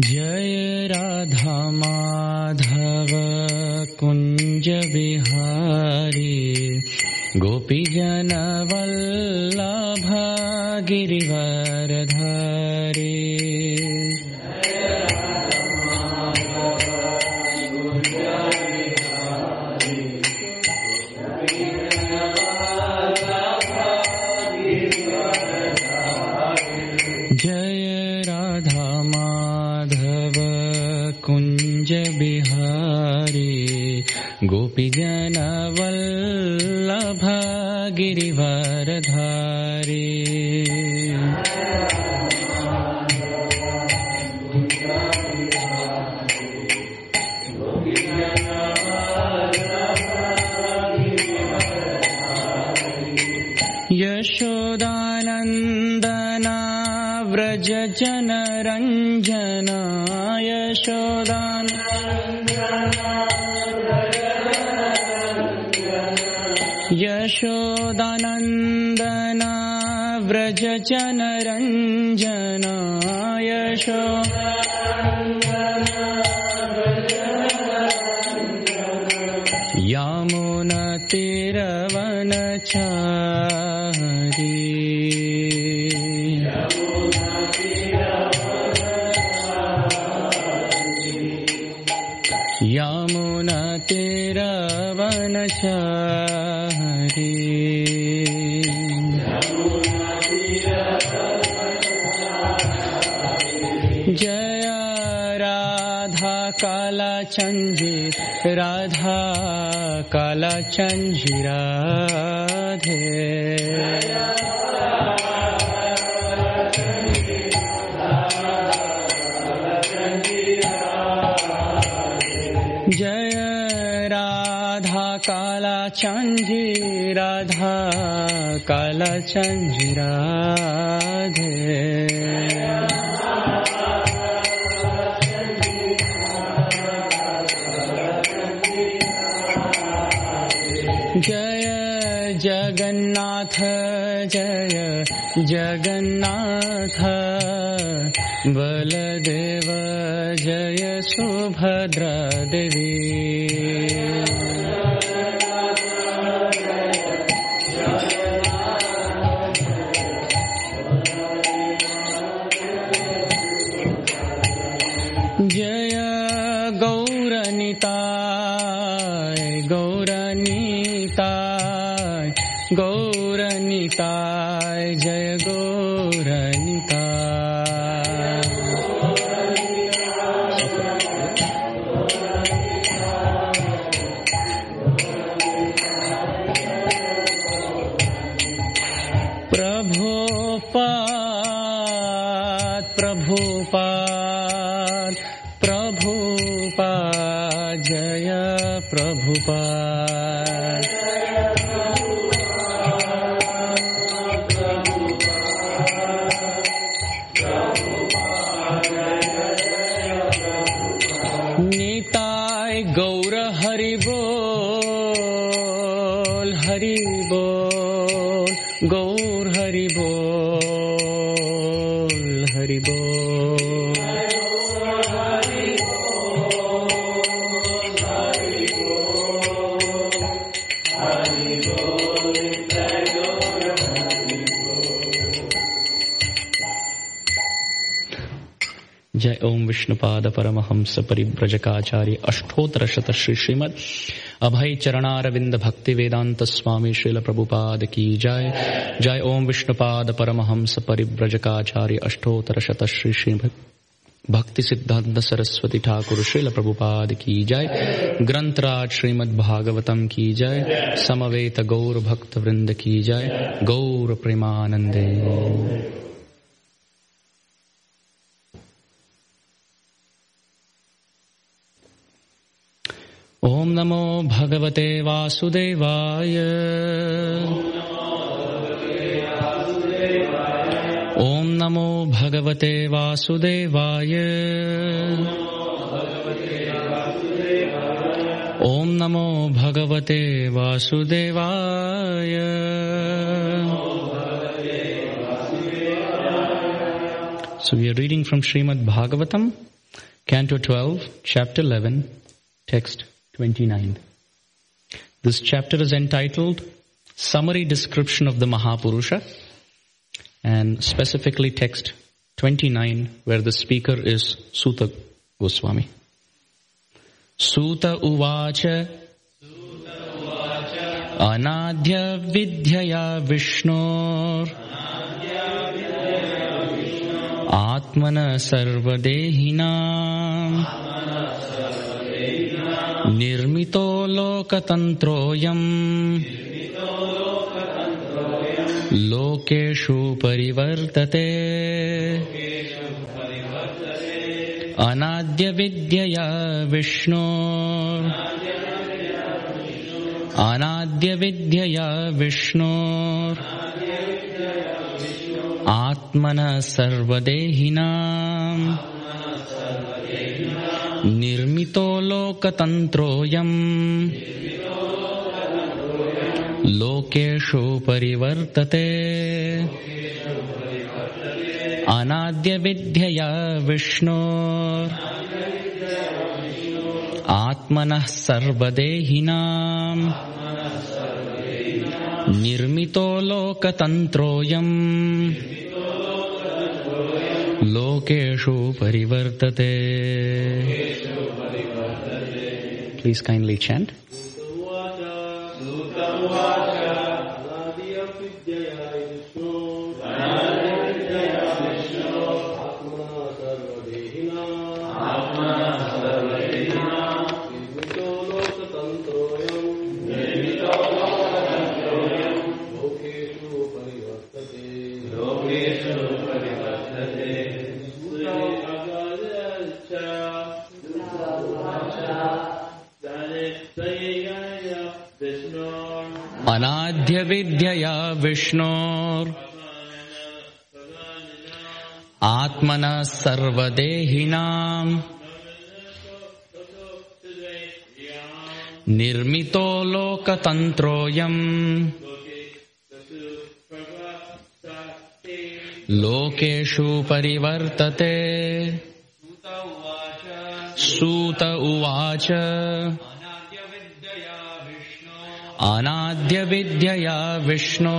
जय राधा माधव कुञ्ज विहारी। गोपीजन वल्लभ चञ्जी राधे जय जगन्नाथ जय जगन्नाथ। बलदेव जय सुभद्रा देवी। विष्णुपाद परमहंस परिव्रजकाचार्य अष्टोत्तर शत श्री श्रीमद अभय चरणारविंद भक्ति वेदांत स्वामी श्रील प्रभुपाद की जय जय ओम विष्णुपाद परमहंस परिव्रजकाचार्य अष्टोत्तर शत श्री श्रीमद भक्ति सिद्धांत सरस्वती ठाकुर श्रील प्रभुपाद की जय ग्रंथराज श्रीमद् भागवतम की जय समवेत गौर भक्त वृंद की जय गौर प्रेमानंदे ॐ नमो भगवते वासुदेवाय ॐ नमो भगवते वासुदेवाय ॐ नमो भगवते वासुदेवाय So we are reading from Srimad Bhagavatam, Canto 12, Chapter 11, Text 29. This chapter is entitled Summary Description of the Mahapurusha and specifically text 29 where the speaker is Suta Goswami. Suta Uvacha Anadhya Vidyaya Vishnur आत्मन सर्वदेहिना निर्मितो लोकतन्त्रोऽयम् लोकेषु परिवर्तते। अनाद्यविद्यया विष्णो। अनाद्यविद्यया विष्णो। आत्मनः सर्वदेहिना निर्मितो लोकतन्त्रोऽयम् लोकेषु परिवर्तते। अनाद्यविद्यया विष्णो। आत्मनः सर्वदेहिनाम्। निर्मितो लोकतन्त्रोऽयम् लोकेषु परिवर्तते Please kindly chant. अनाद्यविद्यया विष्णोर् आत्मनः सर्वदेहिनाम् निर्मितो लोकतन्त्रोऽयम्। लोकेषु परिवर्तते। सूत उवाच। अनाद्यविद्यया विष्णो।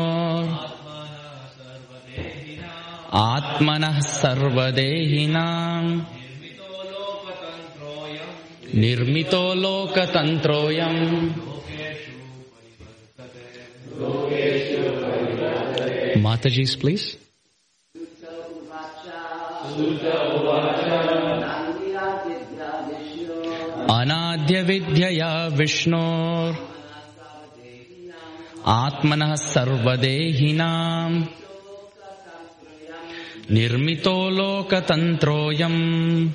आत्मनः सर्वदेहिनाम्। निर्मितो लोकतन्त्रोऽयम्। Mataji's please. अनाद्यविद्यया विष्णोर् आत्मनः सर्वदेहिनाम्। निर्मितो लोकतन्त्रोऽयम्।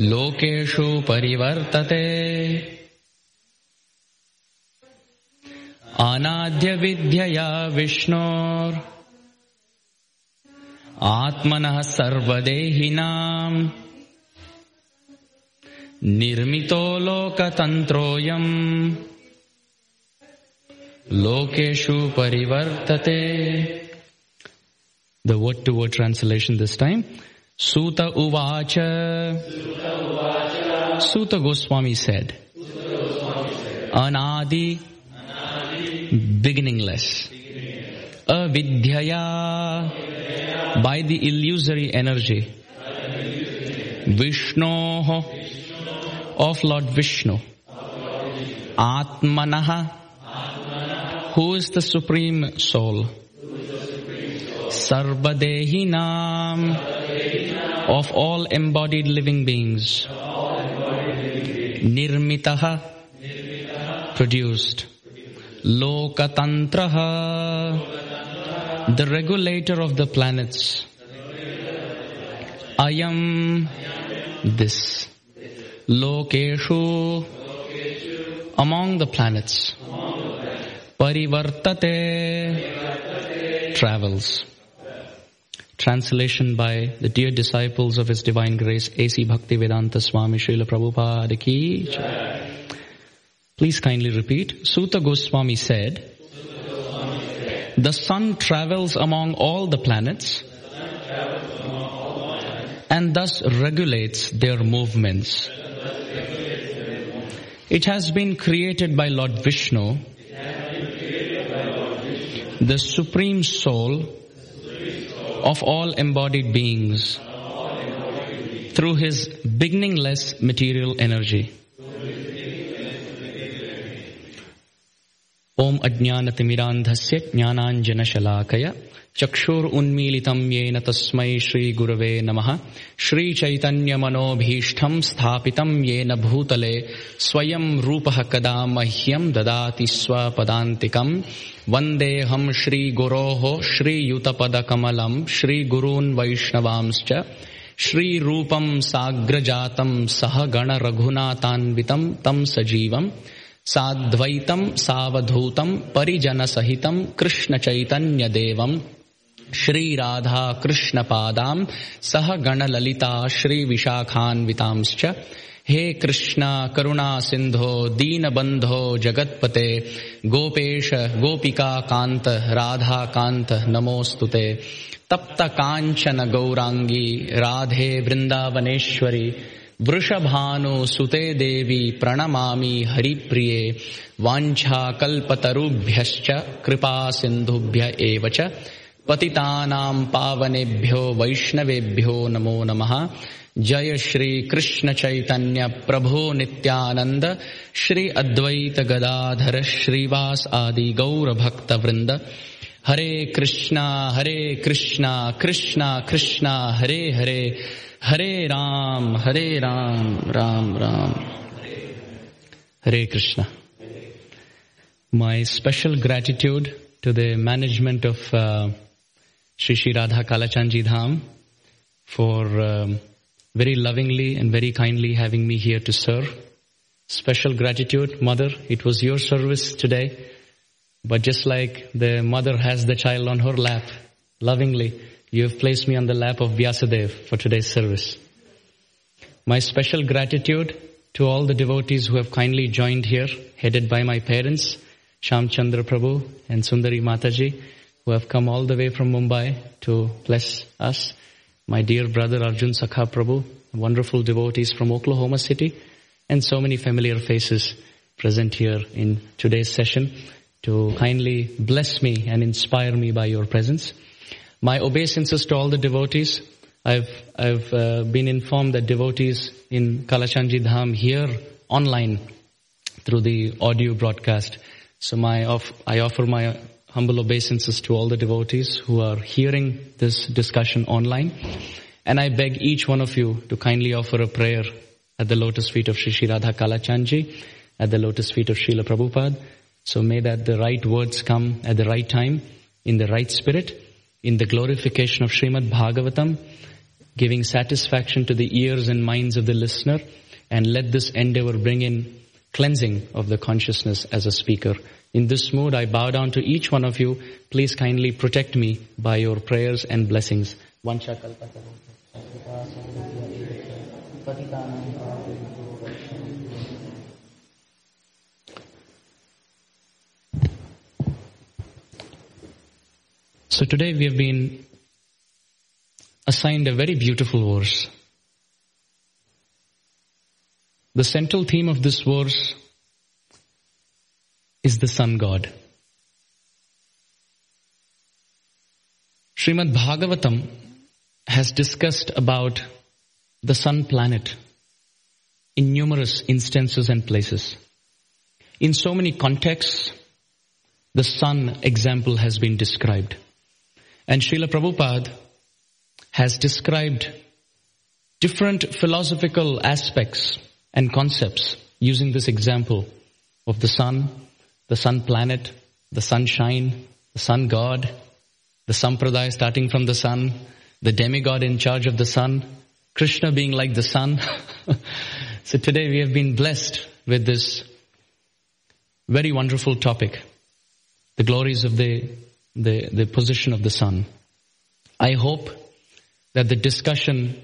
लोकेषु परिवर्तते। अनाद्यविद्यया विष्णोर्। आत्मनः सर्वदेहिनाम्। निर्मितो लोकतन्त्रोऽयम् Lokeshu parivartate. The word to word translation this time. Suta uvacha. Suta Goswami said. Anadi. Beginningless. Avidyaya. By the illusory energy. Vishnu. Of Lord Vishnu. Atmanaha who is the Supreme Soul? Sarvadehinam of all embodied living beings. Nirmitaha produced. Lokatantraha the regulator of the planets. Ayam this. Lokeshu among the planets. Parivartate travels. Translation by the dear disciples of His Divine Grace, A.C. Bhaktivedanta Swami Srila Prabhupada ki. Please kindly repeat. Suta Goswami said, the sun travels among all the planets and thus regulates their movements. It has been created by Lord Vishnu, the supreme soul of all embodied beings through his beginningless material energy. Om Ajnanatimirandhasya Jnananjana Shalakaya चक्षुरुन्मीलितं येन तस्मै श्रीगुरवे नमः। श्रीचैतन्यमनोभीष्टं स्थापितं येन भूतले स्वयं रूपः कदा मह्यं ददाति स्वपदान्तिकं वन्देऽहं श्रीगुरोः श्रीयुतपदकमलम् श्रीगुरून्वैष्णवांश्च श्रीरूपम् साग्रजातम् सह गणरघुनातान्वितम् तं सजीवम् साध्वैतम् सावधूतम् परिजनसहितम् कृष्णचैतन्यदेवम्। श्री राधा कृष्ण पादाम, सह गण ललिता श्री विशाखान्वितांश्च। हे कृष्ण, करुणा सिंधो दीन बंधो जगतपते, गोपेश, गोपिका कांत राधा कांत नमोस्तुते तप्त कांचन गौरांगी राधे वृंदावनेश्वरी वृषभानु सुते देवी प्रणमामि हरिप्रिये वाञ्छा कल्पतरुभ्यश्च कृपा सिन्धुभ्य एव च। पतितानां पावनेभ्यो वैष्णवेभ्यो नमो नमः। जय श्री कृष्ण चैतन्य प्रभो नित्यानंद श्री अद्वैत गदाधर श्रीवास आदि गौर भक्त वृंद हरे कृष्णा हरे कृष्णा कृष्णा कृष्णा, हरे हरे हरे राम हरे राम राम राम। हरे Krishna. My special gratitude to the management of Sri Sri Radha Kalachandji Dham for um, very lovingly and very kindly having me here to serve. Special gratitude, Mother. It was your service today. But just like the mother has the child on her lap, lovingly, you have placed me on the lap of Vyasadev for today's service. My special gratitude to all the devotees who have kindly joined here, headed by my parents, Sham Chandra Prabhu and Sundari Mataji, who have come all the way from Mumbai to bless us. My dear brother Arjun Sakha Prabhu, wonderful devotees from Oklahoma City, and so many familiar faces present here in today's session to kindly bless me and inspire me by your presence. My obeisances to all the devotees. I've, I've uh, been informed that devotees in Kalachandji Dham here online through the audio broadcast. So my, I offer my humble obeisances to all the devotees who are hearing this discussion online. And I beg each one of you to kindly offer a prayer at the lotus feet of Sri Sri Radha Kalachandji, at the lotus feet of Srila Prabhupada. So may that the right words come at the right time, in the right spirit, in the glorification of Srimad Bhagavatam, giving satisfaction to the ears and minds of the listener, and let this endeavor bring in cleansing of the consciousness as a speaker. In this mood, I bow down to each one of you. Please kindly protect me by your prayers and blessings. So today we have been assigned a very beautiful verse. The central theme of this verse is the sun god. Srimad Bhagavatam has discussed about the sun planet in numerous instances and places. In so many contexts, the sun example has been described. And Srila Prabhupada has described different philosophical aspects and concepts using this example of the sun the sun planet, the sunshine, the sun god, the sampradaya starting from the sun, the demigod in charge of the sun, Krishna being like the sun. so today we have been blessed with this very wonderful topic, the glories of the, the, the position of the sun. I hope that the discussion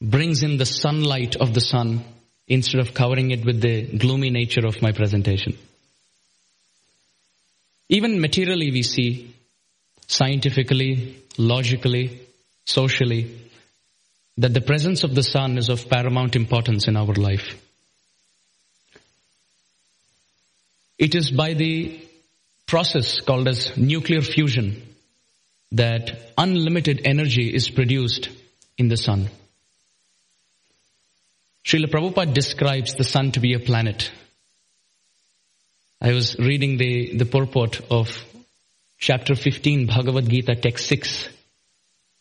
brings in the sunlight of the sun instead of covering it with the gloomy nature of my presentation. Even materially we see, scientifically, logically, socially, that the presence of the sun is of paramount importance in our life. It is by the process called as nuclear fusion that unlimited energy is produced in the sun. Srila Prabhupada describes the sun to be a planet. I was reading the, the purport of chapter 15, Bhagavad Gita, text 6,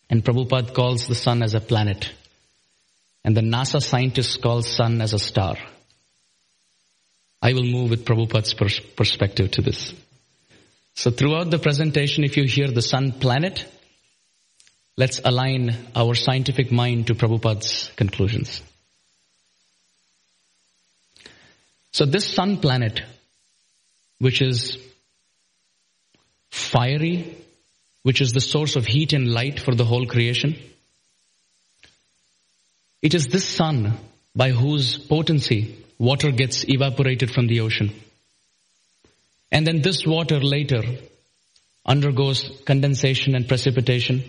and Prabhupada calls the sun as a planet. And the NASA scientists call sun as a star. I will move with Prabhupada's pers- perspective to this. So throughout the presentation, if you hear the sun planet, let's align our scientific mind to Prabhupada's conclusions. So this sun planet, which is fiery, which is the source of heat and light for the whole creation, it is this sun by whose potency water gets evaporated from the ocean. And then this water later undergoes condensation and precipitation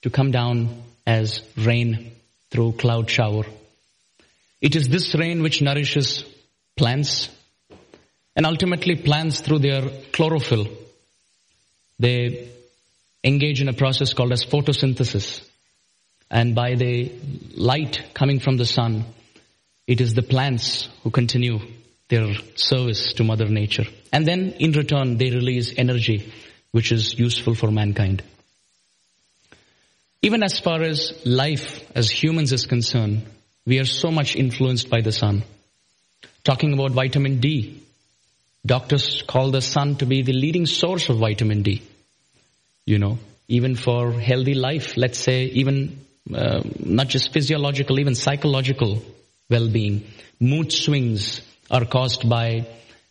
to come down as rain through cloud shower. It is this rain which nourishes plants and ultimately plants through their chlorophyll. They engage in a process called as photosynthesis. And by the light coming from the sun, it is the plants who continue their service to Mother Nature. And then in return, they release energy, which is useful for mankind. Even as far as life as humans is concerned, we are so much influenced by the sun. Talking about vitamin D. Doctors call the sun to be the leading source of vitamin D. You know, even for healthy life, let's say even uh, not just physiological, even psychological well-being. Mood swings are caused by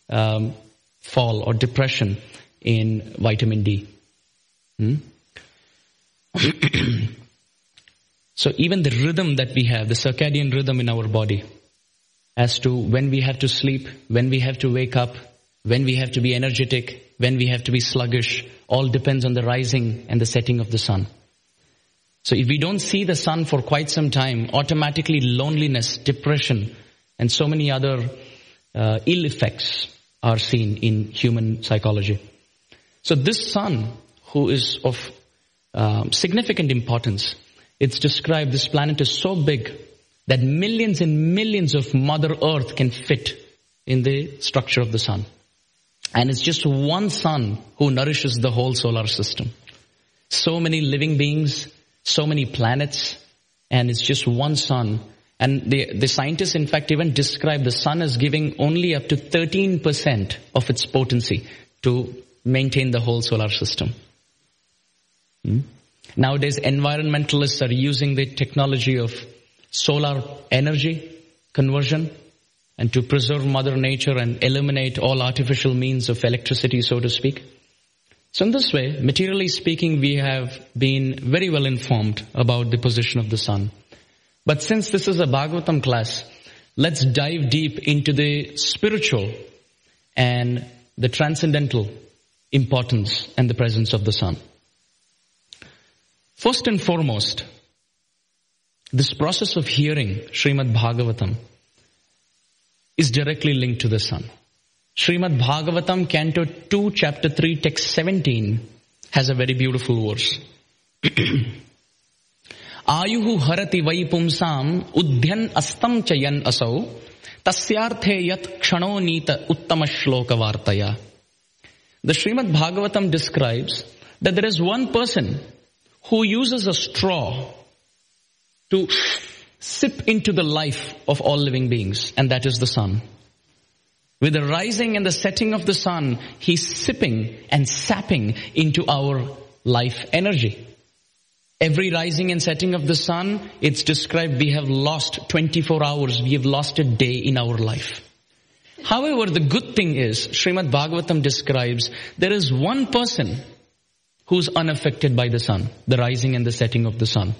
um, fall or depression in vitamin D. Hmm? so even the rhythm that we have, the circadian rhythm in our body, as to when we have to sleep, when we have to wake up, when we have to be energetic, when we have to be sluggish, all depends on the rising and the setting of the sun. So if we don't see the sun for quite some time, automatically loneliness, depression, and so many other uh, ill effects are seen in human psychology. So this sun, who is of um, significant importance, it's described this planet is so big that millions and millions of Mother Earth can fit in the structure of the sun. And it's just one sun who nourishes the whole solar system. So many living beings, so many planets, and it's just one sun. And the, the scientists in fact even describe the sun as giving only up to 13% of its potency to maintain the whole solar system. Hmm? Nowadays environmentalists are using the technology of solar energy conversion and to preserve mother nature and eliminate all artificial means of electricity, so to speak. So in this way, materially speaking, we have been very well informed about the position of the sun. But since this is a Bhagavatam class, let's dive deep into the spiritual and the transcendental importance and the presence of the sun. First and foremost, this process of hearing Srimad Bhagavatam is directly linked to the Sun. Srimad Bhagavatam, Canto 2, Chapter 3, Text 17 has a very beautiful verse. Ayuhu harati वै पुंसाम् उद्यन् अस्तम् च यन् असौ तस्यार्थे यत् क्षणो नीत उत्तम श्लोकवार्तया The Srimad Bhagavatam describes that there is one person who uses a straw to sip into the life of all living beings, and that is the sun. With the rising and the setting of the sun, he's sipping and sapping into our life energy. Every rising and setting of the sun, it's described we have lost 24 hours, we have lost a day in our life. However, the good thing is, Srimad Bhagavatam describes there is one person who's unaffected by the sun, the rising and the setting of the sun.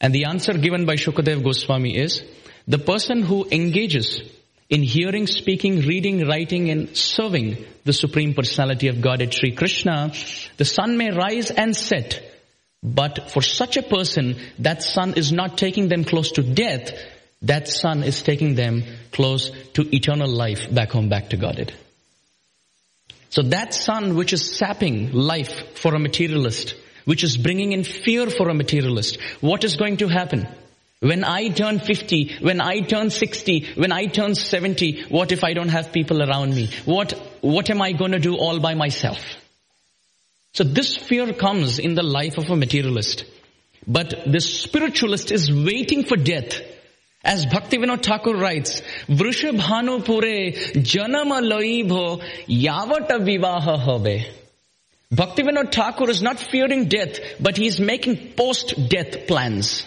And the answer given by Shukadev Goswami is, the person who engages in hearing, speaking, reading, writing, and serving the Supreme Personality of Godhead Sri Krishna, the sun may rise and set, But for such a person, that sun is not taking them close to death. That sun is taking them close to eternal life back home, back to Godhead. So that sun which is sapping life for a materialist, which is bringing in fear for a materialist, what is going to happen? When I turn 50, when I turn 60, when I turn 70, what if I don't have people around me? What, what am I going to do all by myself? So this fear comes in the life of a materialist. But the spiritualist is waiting for death. As Bhaktivinoda Thakur writes, Vrishabhanu pure janama loibho yavata vivaha habe. Bhaktivinoda Thakur is not fearing death, but he is making post-death plans.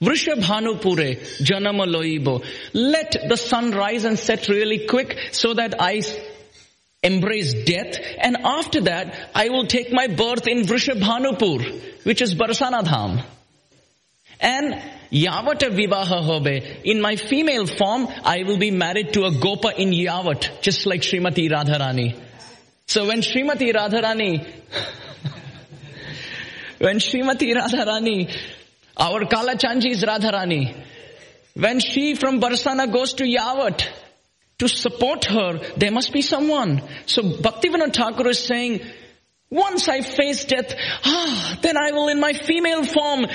Vrishabhanu pure janama loibo. Let the sun rise and set really quick so that I embrace death and after that I will take my birth in Vrishabhanupur, which is Barsana Dham. And Yavata Vivaha Hobe, in my female form, I will be married to a Gopa in Yavat, just like Srimati Radharani. So when Srimati Radharani, when Srimati Radharani our Kala Kalachandji is Radharani. When she from Barsana goes to Yavat, to support her, there must be someone. So Bhaktivinoda Thakur is saying, once I face death, ah, then I will in my female form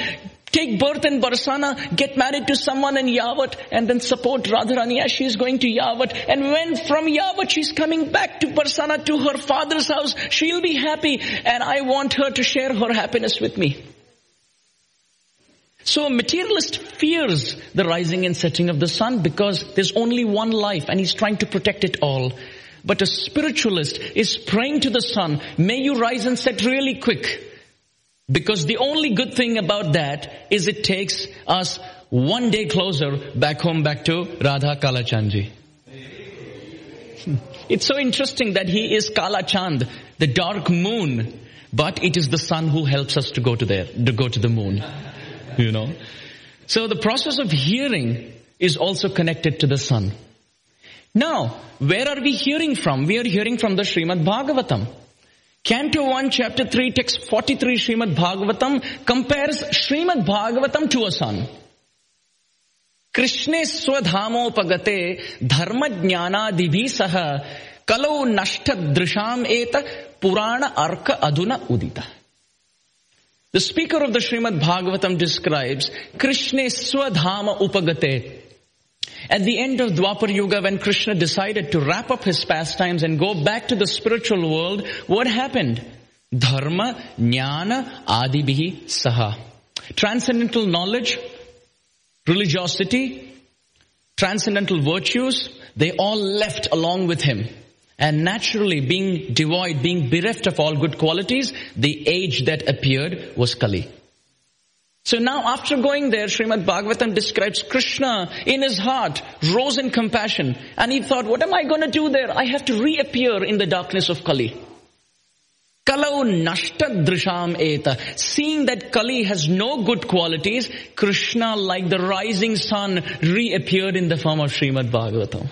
take birth in Barsana, get married to someone in Yavat, and then support Radharani as she is going to Yavat. And when from Yavat she's coming back to Barsana to her father's house, she'll be happy, and I want her to share her happiness with me. So a materialist fears the rising and setting of the sun because there's only one life and he's trying to protect it all. But a spiritualist is praying to the sun, may you rise and set really quick. Because the only good thing about that is it takes us one day closer back home, back to Radha Kalachandji. It's so interesting that he is Kala Chand, the dark moon, but it is the sun who helps us to go to there, to go to the moon you know. So the process of hearing is also connected to the sun. Now, where are we hearing from? We are hearing from the Srimad Bhagavatam. Canto 1, chapter 3, text 43, Shrimad Bhagavatam compares Shrimad Bhagavatam to a sun. कृष्णे स्वधामोपगते धर्म ज्ञानादिभि सह kalau नष्ट Drisham एत Purana Arka Adhuna Udita. The speaker of the Srimad Bhagavatam describes Krishna Swadhama Upagate at the end of Dwapar Yuga, when Krishna decided to wrap up his pastimes and go back to the spiritual world, what happened? Dharma, Jnana, Adibihi, Saha. Transcendental knowledge, religiosity, transcendental virtues, they all left along with him. And naturally, being devoid, being bereft of all good qualities, the age that appeared was Kali. So now after going there, Srimad Bhagavatam describes Krishna in his heart rose in compassion and he thought, what am I going to do there? I have to reappear in the darkness of Kali. Kalau nashta drisham eta. Seeing that Kali has no good qualities, Krishna like the rising sun reappeared in the form of Srimad Bhagavatam.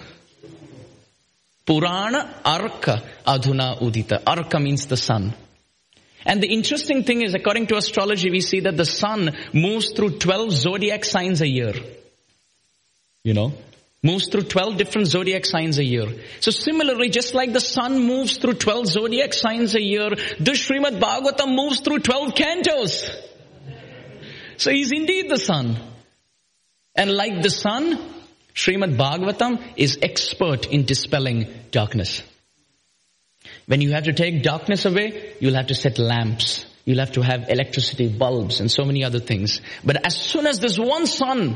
Purana Arka Adhuna Udita. Arka means the sun. And the interesting thing is, according to astrology, we see that the sun moves through 12 zodiac signs a year. You know? Moves through 12 different zodiac signs a year. So similarly, just like the sun moves through 12 zodiac signs a year, the Srimad Bhagavatam moves through 12 cantos. So he's indeed the sun. And like the sun, Srimad Bhagavatam is expert in dispelling darkness. When you have to take darkness away, you'll have to set lamps. You'll have to have electricity, bulbs, and so many other things. But as soon as there's one sun,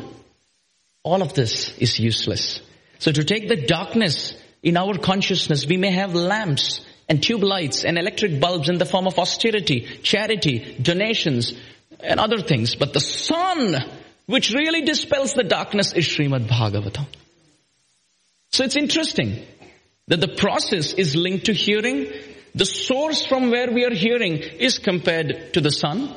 all of this is useless. So to take the darkness in our consciousness, we may have lamps and tube lights and electric bulbs in the form of austerity, charity, donations, and other things. But the sun which really dispels the darkness is Srimad Bhagavatam. So it's interesting that the process is linked to hearing. The source from where we are hearing is compared to the sun.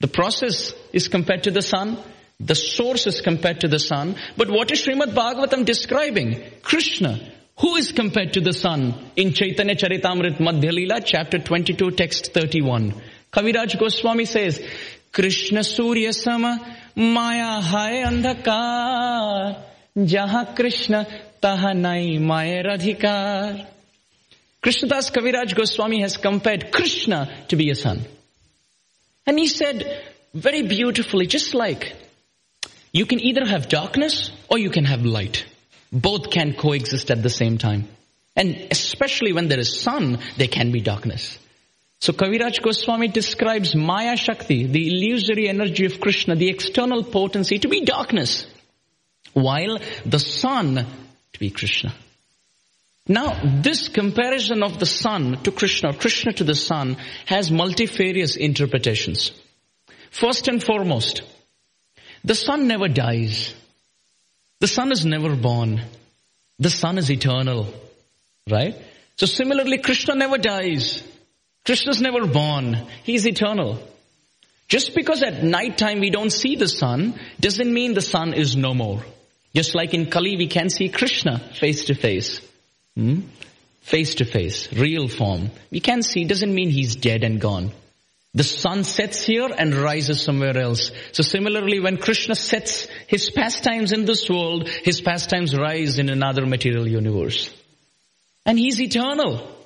The process is compared to the sun. The source is compared to the sun. But what is Srimad Bhagavatam describing? Krishna. Who is compared to the sun in Chaitanya Charitamrit Madhya Leela, chapter 22, text 31? Kaviraj Goswami says, Krishna Surya Sama Maya Hai Andhakar Jaha Krishna Taha Nai Maya Radhikar. Krishnadas Kaviraj Goswami has compared Krishna to be a sun. And he said very beautifully, just like you can either have darkness or you can have light. Both can coexist at the same time. And especially when there is sun, there can be darkness. So Kaviraj Goswami describes Maya Shakti, the illusory energy of Krishna, the external potency to be darkness, while the sun to be Krishna. Now, this comparison of the sun to Krishna, Krishna to the sun, has multifarious interpretations. First and foremost, the sun never dies. The sun is never born. The sun is eternal. Right? So similarly, Krishna never dies. Krishna's never born. He's eternal. Just because at night time we don't see the sun doesn't mean the sun is no more. Just like in Kali we can see Krishna face to face. Hmm? Face to face, real form. We can see doesn't mean he's dead and gone. The sun sets here and rises somewhere else. So similarly, when Krishna sets his pastimes in this world, his pastimes rise in another material universe. And he's eternal.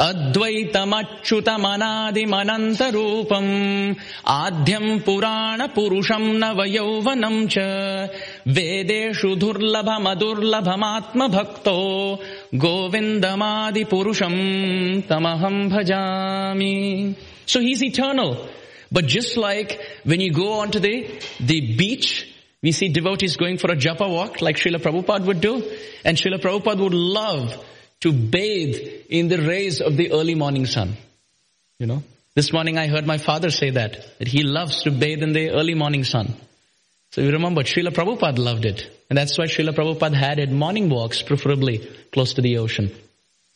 अद्वैतमच्युतमनादिमनन्तरूपम् आद्यम् पुराणपुरुषम् नवयौवनम् च वेदेषु दुर्लभमदुर्लभमात्मभक्तो गोविन्दमादिपुरुषम् तमहम् भजामि So he's eternal. But just like when you go onto the, the beach, we see devotees going for a japa walk like Srila Prabhupada would do. And Srila Prabhupada would love to bathe in the rays of the early morning sun. You know, this morning I heard my father say that, that he loves to bathe in the early morning sun. So you remember, Srila Prabhupada loved it. And that's why Srila Prabhupada had it morning walks, preferably close to the ocean.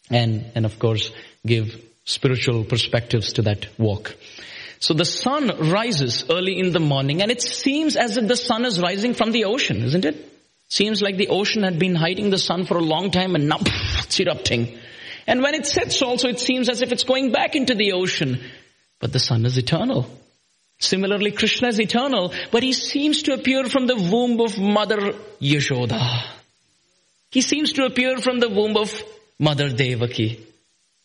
And, and of course, give spiritual perspectives to that walk. So the sun rises early in the morning and it seems as if the sun is rising from the ocean, isn't it? Seems like the ocean had been hiding the sun for a long time and now it's erupting. And when it sets also, it seems as if it's going back into the ocean. But the sun is eternal. Similarly, Krishna is eternal, but he seems to appear from the womb of Mother Yashoda. He seems to appear from the womb of Mother Devaki.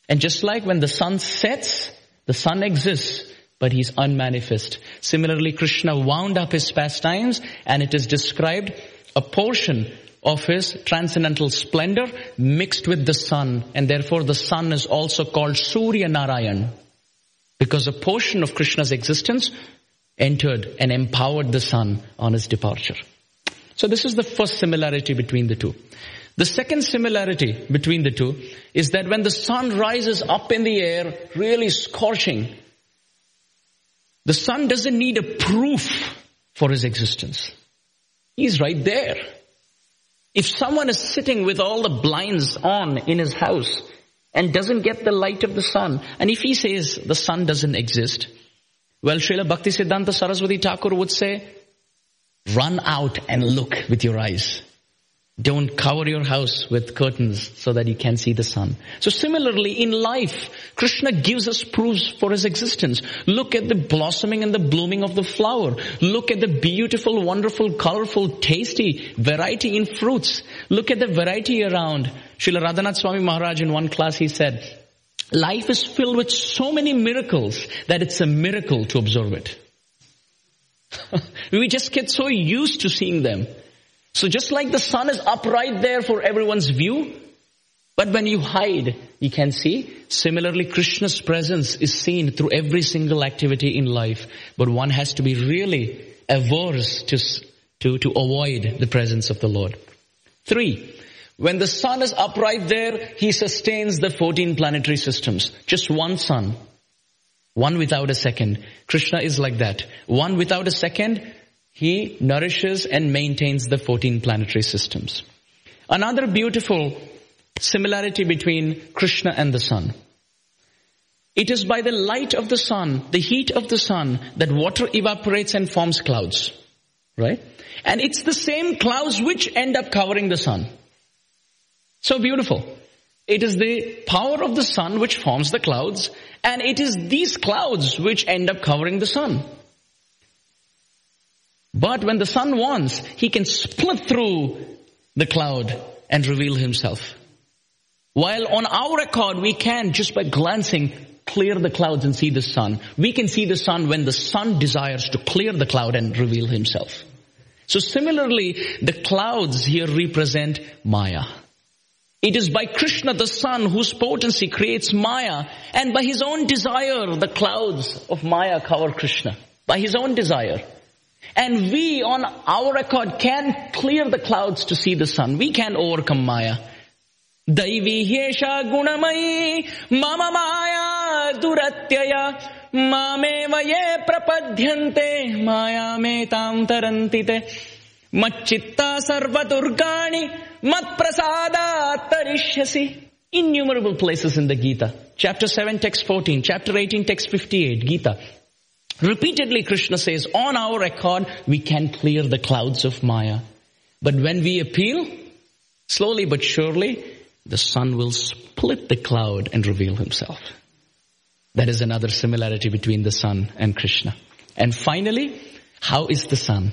And just like when the sun sets, the sun exists, but he's unmanifest. Similarly, Krishna wound up his pastimes and it is described a portion of his transcendental splendor mixed with the sun and therefore the sun is also called Surya Narayan because a portion of Krishna's existence entered and empowered the sun on his departure. So this is the first similarity between the two. The second similarity between the two is that when the sun rises up in the air, really scorching, the sun doesn't need a proof for his existence. He's right there. If someone is sitting with all the blinds on in his house and doesn't get the light of the sun, and if he says the sun doesn't exist, well, Srila Bhakti Siddhanta Saraswati Thakur would say, run out and look with your eyes. Don't cover your house with curtains so that you can see the sun. So similarly, in life, Krishna gives us proofs for his existence. Look at the blossoming and the blooming of the flower. Look at the beautiful, wonderful, colorful, tasty variety in fruits. Look at the variety around. Srila Radhanath Swami Maharaj in one class he said, life is filled with so many miracles that it's a miracle to observe it. we just get so used to seeing them. So just like the sun is upright there for everyone's view, but when you hide, you can see. Similarly, Krishna's presence is seen through every single activity in life, but one has to be really averse to, to, to avoid the presence of the Lord. Three, when the sun is upright there, he sustains the 14 planetary systems. Just one sun. One without a second. Krishna is like that. One without a second, he nourishes and maintains the 14 planetary systems. Another beautiful similarity between Krishna and the sun. It is by the light of the sun, the heat of the sun, that water evaporates and forms clouds. Right? And it's the same clouds which end up covering the sun. So beautiful. It is the power of the sun which forms the clouds and it is these clouds which end up covering the sun. But when the sun wants, he can split through the cloud and reveal himself. While on our accord, we can just by glancing clear the clouds and see the sun. We can see the sun when the sun desires to clear the cloud and reveal himself. So similarly, the clouds here represent Maya. It is by Krishna the sun whose potency creates Maya and by his own desire the clouds of Maya cover Krishna. By his own desire. And we on our accord can clear the clouds to see the sun. We can overcome Maya. दैवी ह्येषा गुणमयी मम माया दुरत्यय मामेव ये प्रपद्यन्ते मायामेतां तरन्ति ते मच्चित्ता सर्वदुर्गाणि मत्प्रसादात् तरिष्यसि Innumerable places in the Gita. Chapter 7 text 14, chapter 18 text 58, Gita. Repeatedly Krishna says, on our accord, we can clear the clouds of Maya. But when we appeal, slowly but surely, the sun will split the cloud and reveal himself. That is another similarity between the sun and Krishna. And finally, how is the sun?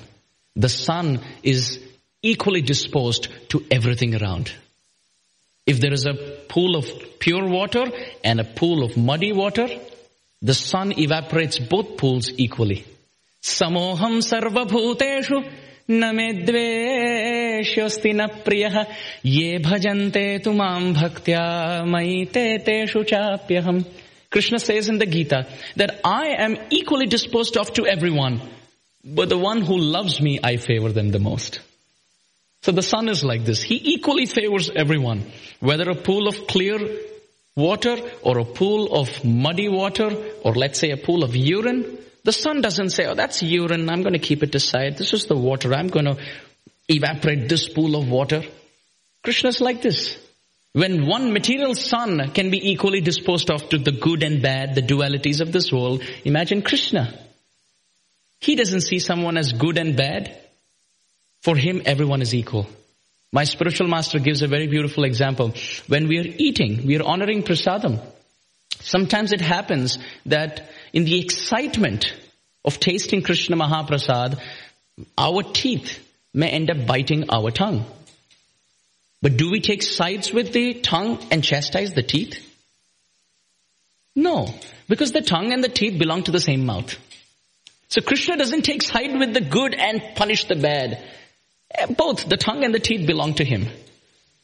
The sun is equally disposed to everything around. If there is a pool of pure water and a pool of muddy water, the sun evaporates both pools equally. Samoham sarvabhuteshu name dveshyosti na priyaha ye bhajante tumam bhaktya maite teshu chapyaham. Krishna says in the Gita that I am equally disposed of to everyone, but the one who loves me, I favor them the most. So the sun is like this. He equally favors everyone, whether a pool of clear water or a pool of muddy water or let's say a pool of urine the sun doesn't say, oh, that's urine. I'm going to keep it aside. This is the water. I'm going to evaporate this pool of water. Krishna's like this. When one material sun can be equally disposed of to the good and bad, the dualities of this world, imagine Krishna. He doesn't see someone as good and bad. For him, everyone is equal. My spiritual master gives a very beautiful example. When we are eating, we are honoring prasadam. Sometimes it happens that in the excitement of tasting Krishna Mahaprasad, our teeth may end up biting our tongue. But do we take sides with the tongue and chastise the teeth? No, because the tongue and the teeth belong to the same mouth. So Krishna doesn't take side with the good and punish the bad. Eh, both the tongue and the teeth belong to him.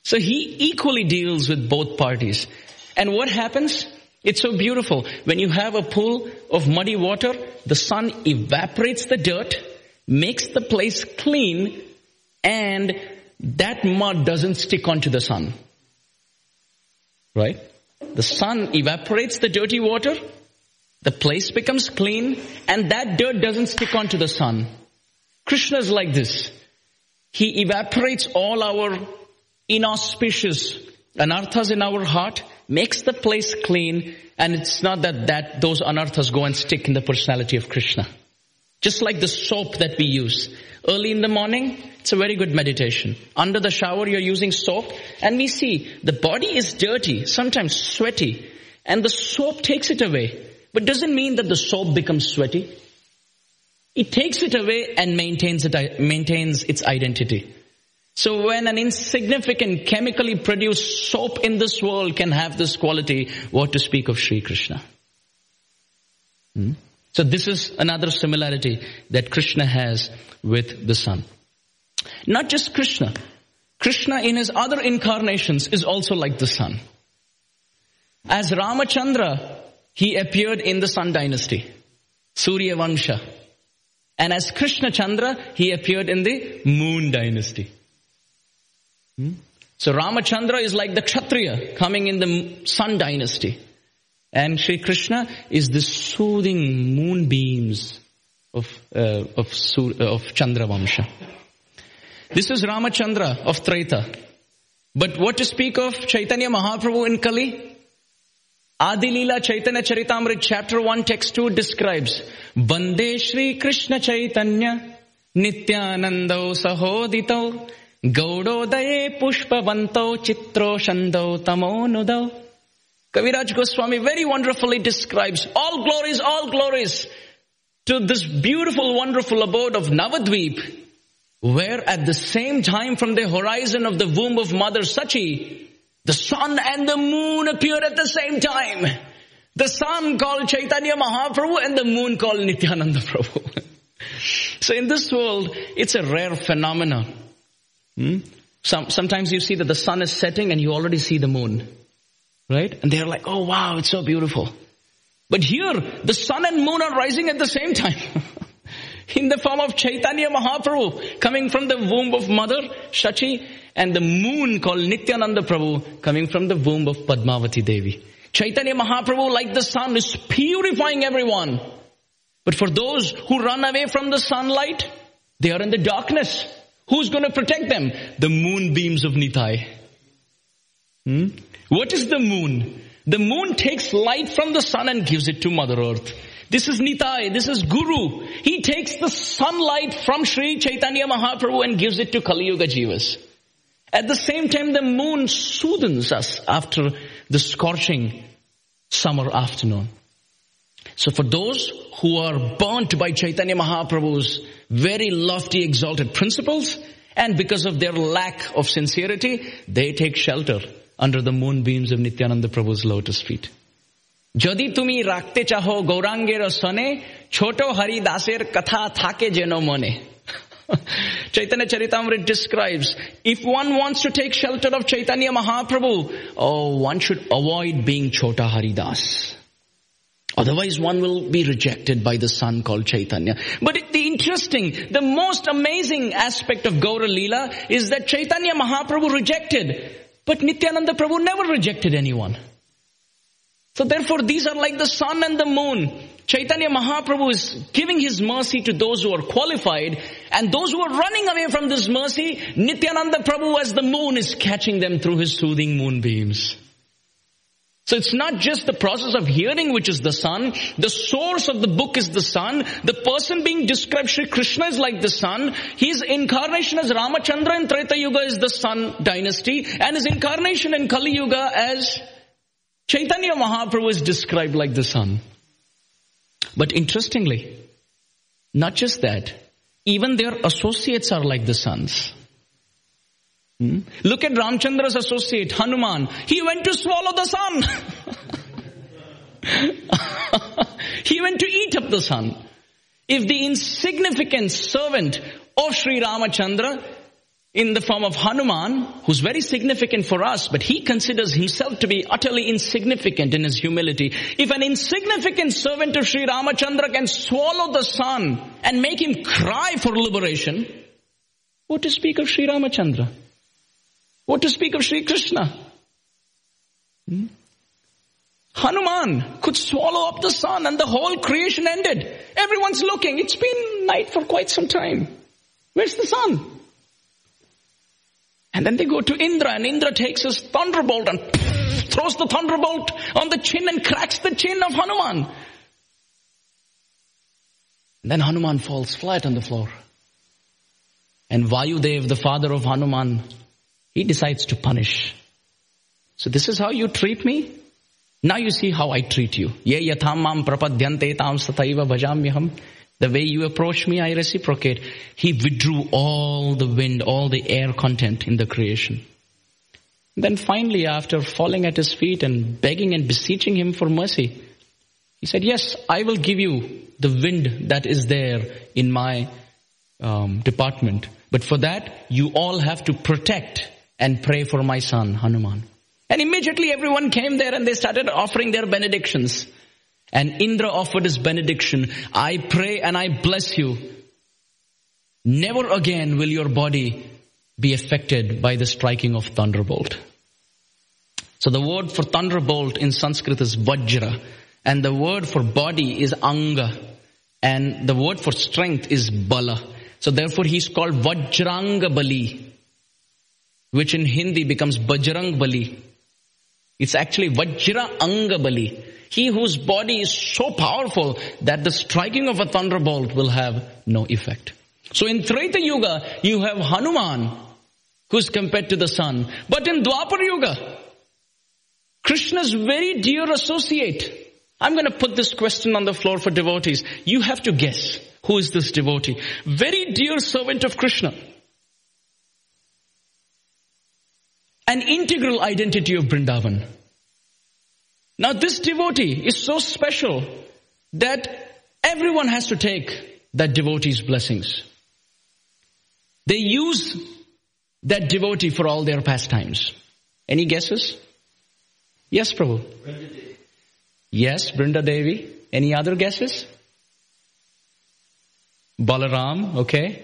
So he equally deals with both parties. And what happens? It's so beautiful. When you have a pool of muddy water, the sun evaporates the dirt, makes the place clean, and that mud doesn't stick onto the sun. Right? The sun evaporates the dirty water, the place becomes clean, and that dirt doesn't stick onto the sun. Krishna is like this. He evaporates all our inauspicious anarthas in our heart makes the place clean, and it's not that, that those anarthas go and stick in the personality of Krishna. Just like the soap that we use. Early in the morning, it's a very good meditation. Under the shower, you're using soap, and we see the body is dirty, sometimes sweaty, and the soap takes it away. But doesn't mean that the soap becomes sweaty. It takes it away and maintains it, maintains its identity. So when an insignificant chemically produced soap in this world can have this quality, what to speak of Sri Krishna? Hmm? So this is another similarity that Krishna has with the sun. Not just Krishna. Krishna in his other incarnations is also like the sun. As Ramachandra, he appeared in the sun dynasty, Surya Vansha. And as Krishna Chandra, he appeared in the moon dynasty. Hmm? So Ramachandra is like the Kshatriya coming in the sun dynasty. And Sri Krishna is the soothing moonbeams of, uh, of, uh, of Chandra Vamsha. This is Ramachandra of Treta. But what to speak of Chaitanya Mahaprabhu in Kali? Adilila Chaitanya Charitamrit chapter 1 text 2 describes Bande Shri Krishna Chaitanya Nityanando Sahodito Gaudodaye pushpavanto chitro shando tamonudau. Kaviraj Goswami very wonderfully describes all glories, all glories to this beautiful, wonderful abode of Navadvip, where at the same time from the horizon of the womb of Mother Sachi, the sun and the moon appear at the same time. The sun called Chaitanya Mahaprabhu and the moon called Nityananda Prabhu. so in this world, it's a rare phenomenon. Hmm? Some, sometimes you see that the sun is setting and you already see the moon. Right? And they're like, oh wow, it's so beautiful. But here, the sun and moon are rising at the same time. in the form of Chaitanya Mahaprabhu coming from the womb of mother Shachi and the moon called Nityananda Prabhu coming from the womb of Padmavati Devi. Chaitanya Mahaprabhu like the sun is purifying everyone. But for those who run away from the sunlight, they are in the darkness. Who's going to protect them? The moonbeams of Nitai. Hmm? What is the moon? The moon takes light from the sun and gives it to Mother Earth. This is Nitai, this is Guru. He takes the sunlight from Sri Chaitanya Mahaprabhu and gives it to Kali Yuga Jivas. At the same time, the moon soothes us after the scorching summer afternoon. So for those who are burnt by Chaitanya Mahaprabhu's very lofty exalted principles, and because of their lack of sincerity, they take shelter under the moonbeams of Nityananda Prabhu's lotus feet. যদি তুমি রাখতে চাহ গৌরাঙ্গের সনে ছোট হরিদাসের কথা থাকে যেন মনে Chaitanya Charitamrita describes, if one wants to take shelter of Chaitanya Mahaprabhu, oh, one should avoid being Chota Haridas. Otherwise one will be rejected by the sun called Chaitanya. But the interesting, the most amazing aspect of Gaura Leela is that Chaitanya Mahaprabhu rejected but Nityananda Prabhu never rejected anyone. So therefore these are like the sun and the moon. Chaitanya Mahaprabhu is giving his mercy to those who are qualified and those who are running away from this mercy, Nityananda Prabhu as the moon is catching them through his soothing moonbeams. So it's not just the process of hearing which is the sun. The source of the book is the sun. The person being described, Sri Krishna is like the sun. His incarnation as Ramachandra in Treta Yuga is the sun dynasty. And his incarnation in Kali Yuga as Chaitanya Mahaprabhu is described like the sun. But interestingly, not just that, even their associates are like the suns. Hmm? Look at Ramchandra's associate, Hanuman. He went to swallow the sun. he went to eat up the sun. If the insignificant servant of Sri Ramachandra in the form of Hanuman, who's very significant for us, but he considers himself to be utterly insignificant in his humility. If an insignificant servant of Sri Ramachandra can swallow the sun and make him cry for liberation, what to speak of Sri Ramachandra? What to speak of Sri Krishna? Hmm? Hanuman could swallow up the sun and the whole creation ended. Everyone's looking. It's been night for quite some time. Where's the sun? And then they go to Indra and Indra takes his thunderbolt and throws the thunderbolt on the chin and cracks the chin of Hanuman. And then Hanuman falls flat on the floor. And Vayudev, the father of Hanuman, he decides to punish. So this is how you treat me? Now you see how I treat you. Ye yatham mam prapadyante tam sataiva bhajamyaham. The way you approach me, I reciprocate. He withdrew all the wind, all the air content in the creation. Then finally, after falling at his feet and begging and beseeching him for mercy, he said, yes, I will give you the wind that is there in my um, department. But for that, you all have to protect and pray for my son, Hanuman. And immediately everyone came there and they started offering their benedictions. And Indra offered his benediction. I pray and I bless you. Never again will your body be affected by the striking of thunderbolt. So the word for thunderbolt in Sanskrit is Vajra. And the word for body is Anga. And the word for strength is Bala. So therefore he's called Vajranga Bali which in Hindi becomes Bajrang Bali. It's actually Vajra Anga Bali. He whose body is so powerful that the striking of a thunderbolt will have no effect. So in Treta Yuga, you have Hanuman who's compared to the sun. But in Dwapar Yuga, Krishna's very dear associate. I'm going to put this question on the floor for devotees. You have to guess who is this devotee. Very dear servant of Krishna. An integral identity of Vrindavan. Now this devotee is so special that everyone has to take that devotee's blessings. They use that devotee for all their pastimes. Any guesses? Yes, Prabhu. Yes, Brinda Devi. Any other guesses? Balaram, okay.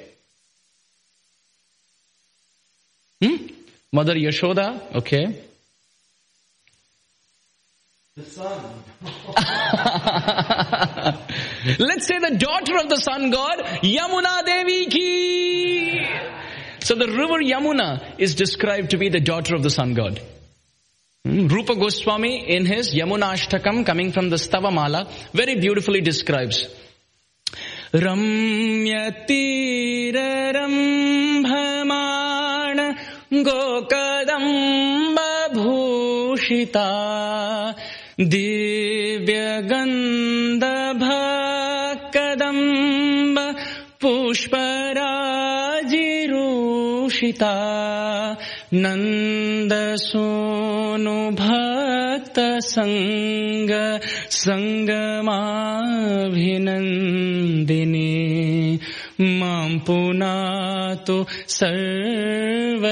Hmm? Mother Yashoda, okay. The sun. Let's say the daughter of the sun god, Yamuna Devi ki. So the river Yamuna is described to be the daughter of the sun god. Hmm, Rupa Goswami in his Yamuna Ashtakam coming from the Stavamala very beautifully describes. रम्यतीररम्भमाण गोकदम्बभूषिता दिव्यगन्धभकदम्ब पुष्पराजिरूषिता नन्दसूनुभक्तसङ्ग सङ्गमाभिनन्दिनी मां पुनातु सर्वदार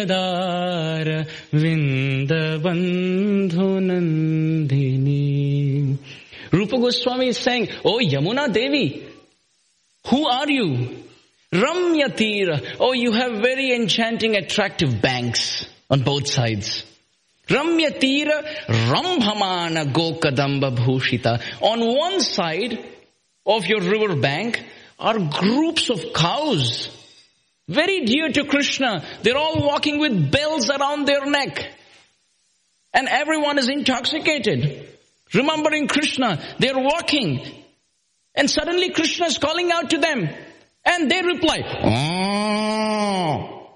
विन्दबन्धुनन्दिनी Rupa Goswami is saying, Oh Yamuna Devi, who are you? Ramyatira. Oh, you have very enchanting, attractive banks on both sides. Ramyatira Rambhamana Gokadamba Bhushita. On one side of your river bank are groups of cows. Very dear to Krishna. They're all walking with bells around their neck. And everyone is intoxicated. Remembering Krishna, they're walking. And suddenly Krishna is calling out to them. And they reply, oh.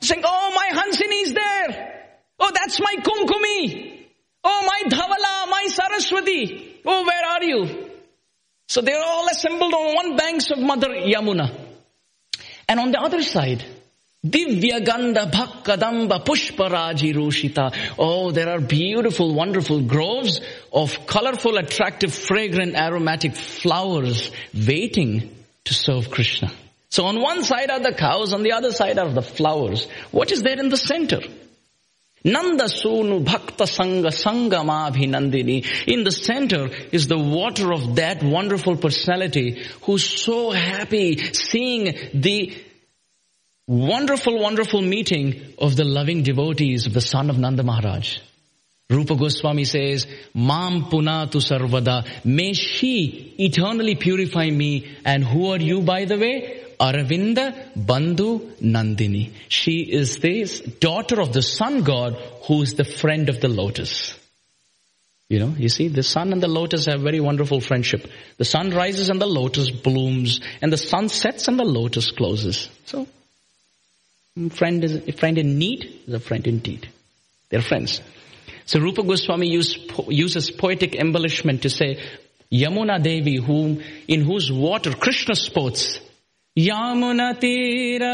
Saying, oh, my Hansini is there. Oh, that's my Kumkumi. Oh, my Dhavala, my Saraswati. Oh, where are you? So they're all assembled on one banks of Mother Yamuna. And on the other side, Divya Gandha Bhakkadamba Pushparaji Rushita. Oh, there are beautiful, wonderful groves of colorful, attractive, fragrant, aromatic flowers waiting to serve Krishna. So on one side are the cows, on the other side are the flowers. What is there in the center? Nanda Sunu Bhakta Sangha Sangamabhinandini. In the center is the water of that wonderful personality who's so happy seeing the wonderful, wonderful meeting of the loving devotees of the son of Nanda Maharaj. Rupa Goswami says, Mam punatu sarvada. May she eternally purify me. And who are you, by the way? Aravinda Bandhu Nandini. She is this daughter of the sun god who is the friend of the lotus. You know, you see, the sun and the lotus have very wonderful friendship. The sun rises and the lotus blooms, and the sun sets and the lotus closes. So, friend is a friend in need is a friend indeed. They're friends. So Rupa Goswami use, uses poetic embellishment to say, Yamuna Devi, whom, in whose water Krishna sports, Yamuna Tira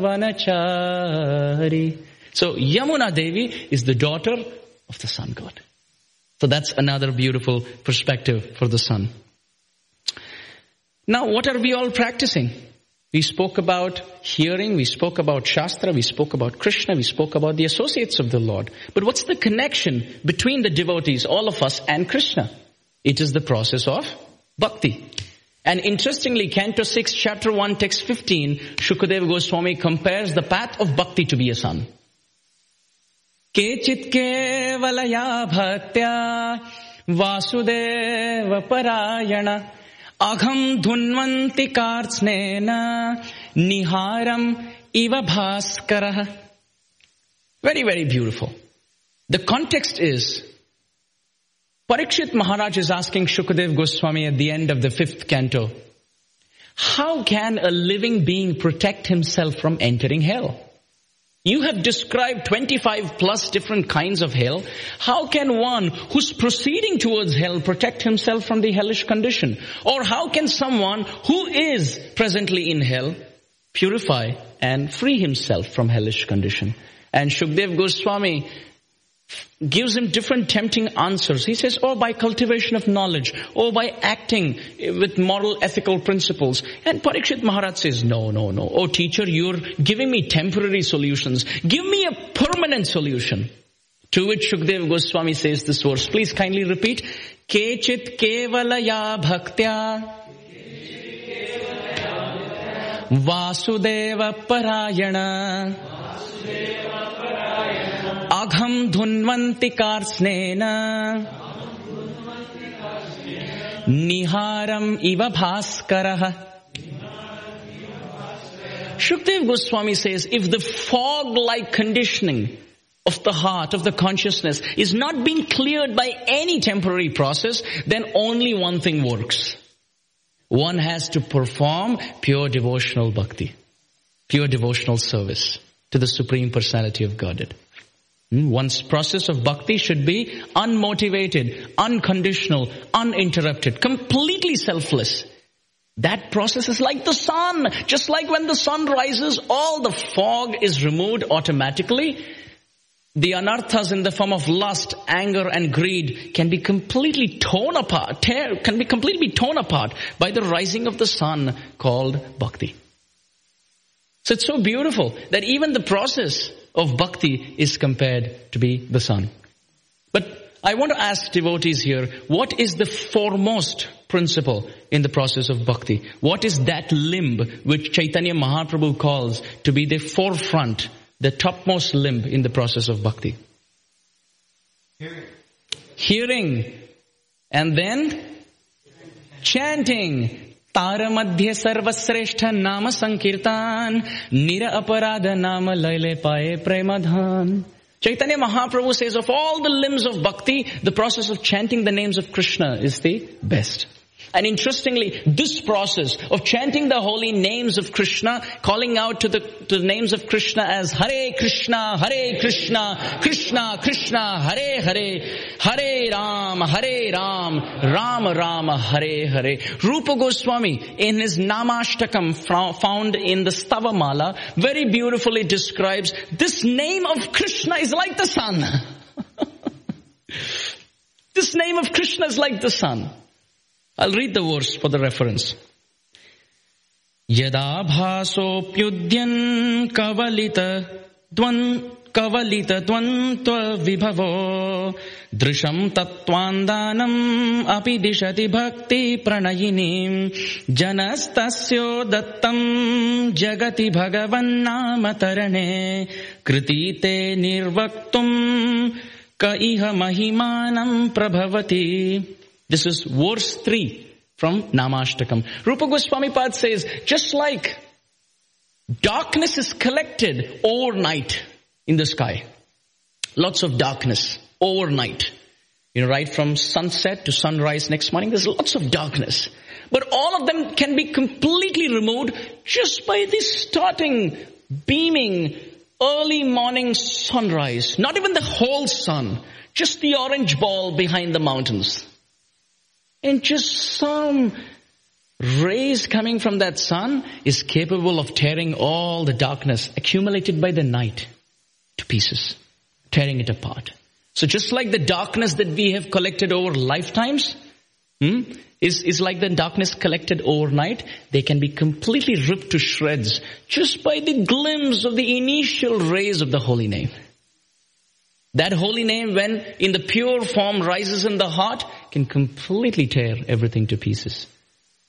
Vanachari. So Yamuna Devi is the daughter of the sun god. So that's another beautiful perspective for the sun. Now what are we all practicing? We spoke about hearing, we spoke about Shastra, we spoke about Krishna, we spoke about the associates of the Lord. But what's the connection between the devotees, all of us, and Krishna? It is the process of bhakti. And interestingly, Canto 6, Chapter 1, Text 15, Shukadeva Goswami compares the path of bhakti to be a sun. Kechit kevalaya भक्त्या Vasudeva parayana. अघम् धुन्वन्ति कार्त्स्नेन निहारम् इव भास्करः Very, very beautiful. The context is Parikshit Maharaj is asking Shukadev Goswami at the end of the fifth canto, how can a living being protect himself from entering hell? You have described 25 plus different kinds of hell. How can one who's proceeding towards hell protect himself from the hellish condition? Or how can someone who is presently in hell purify and free himself from hellish condition? And Shukdev Goswami gives him different tempting answers. He says, oh, by cultivation of knowledge, or by acting with moral ethical principles. And Parikshit Maharaj says, no, no, no. Oh, teacher, you're giving me temporary solutions. Give me a permanent solution. To which Shukdev Goswami says this verse. Please kindly repeat. Kechit kevalaya bhaktya Vasudeva parayana अघम धुन्वन्ति कार्स्नेन निहारम इव भास्करः Shukdev Goswami says, if the fog-like conditioning of the heart, of the consciousness, is not being cleared by any temporary process, then only one thing works. One has to perform pure devotional bhakti, pure devotional service to the Supreme Personality of Godhead. Hmm? One's process of bhakti should be unmotivated, unconditional, uninterrupted, completely selfless. That process is like the sun. Just like when the sun rises, all the fog is removed automatically. The anarthas in the form of lust, anger, and greed can be completely torn apart, tear, can be completely torn apart by the rising of the sun called bhakti. So it's so beautiful that even the process of bhakti is compared to be the sun. But I want to ask devotees here, what is the foremost principle in the process of bhakti? What is that limb which Chaitanya Mahaprabhu calls to be the forefront, the topmost limb in the process of bhakti? Hearing. Hearing. And then chanting. तार मध्य सर्वश्रेष्ठ नाम संकीर्तन, निर अपराध नाम लय ले पाए प्रेम धान Chaitanya Mahaprabhu says of all the limbs of bhakti the process of chanting the names of Krishna is the best And interestingly, this process of chanting the holy names of Krishna, calling out to the, to the names of Krishna as Hare Krishna, Hare Krishna, Krishna Krishna, Hare Hare, Hare Ram, Hare Ram, Ram Ram, Hare Hare. Rupa Goswami in his Namashtakam found in the Stavamala very beautifully describes this name of Krishna is like the sun. this name of Krishna is like the sun. I'll read the verse for the reference. यदा भासोऽप्युद्यन् कवलित कवलित द्वन्द्वविभवो दृशम् तत्त्वान्दानम् अपि दिशति भक्ति प्रणयिनीम् जनस्तस्यो दत्तम् जगति भगवन्नाम तरणे कृतीते निर्वक्तुम् क इह महिमानम् प्रभवति This is verse 3 from Namashtakam. Rupa Goswami Pad says, just like darkness is collected overnight in the sky, lots of darkness overnight. You know, right from sunset to sunrise next morning, there's lots of darkness. But all of them can be completely removed just by the starting beaming early morning sunrise. Not even the whole sun, just the orange ball behind the mountains. And just some rays coming from that sun is capable of tearing all the darkness accumulated by the night to pieces, tearing it apart. So just like the darkness that we have collected over lifetimes, hmm, is, is like the darkness collected overnight, they can be completely ripped to shreds just by the glimpse of the initial rays of the holy name. That holy name, when in the pure form rises in the heart, can completely tear everything to pieces.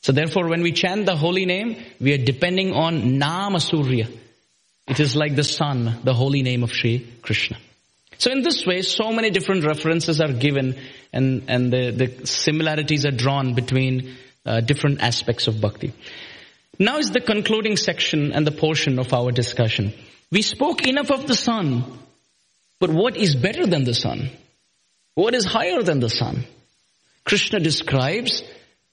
So therefore, when we chant the holy name, we are depending on Nama Surya. It is like the sun, the holy name of Sri Krishna. So in this way, so many different references are given and, and the, the similarities are drawn between uh, different aspects of bhakti. Now is the concluding section and the portion of our discussion. We spoke enough of the sun but what is better than the sun? What is higher than the sun? Krishna describes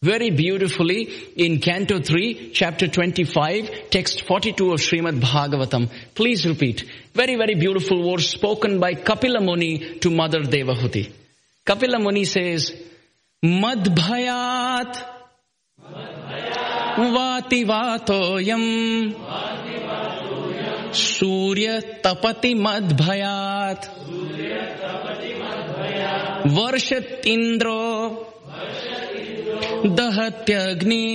very beautifully in Canto 3, chapter 25, text 42 of Srimad Bhagavatam. Please repeat. Very, very beautiful words spoken by Kapila Muni to Mother Devahuti. Kapila Muni says, Madbhayat Vati Vatoyam Surya Tapati Madbhayat Varshat Indro दहत्यग्नि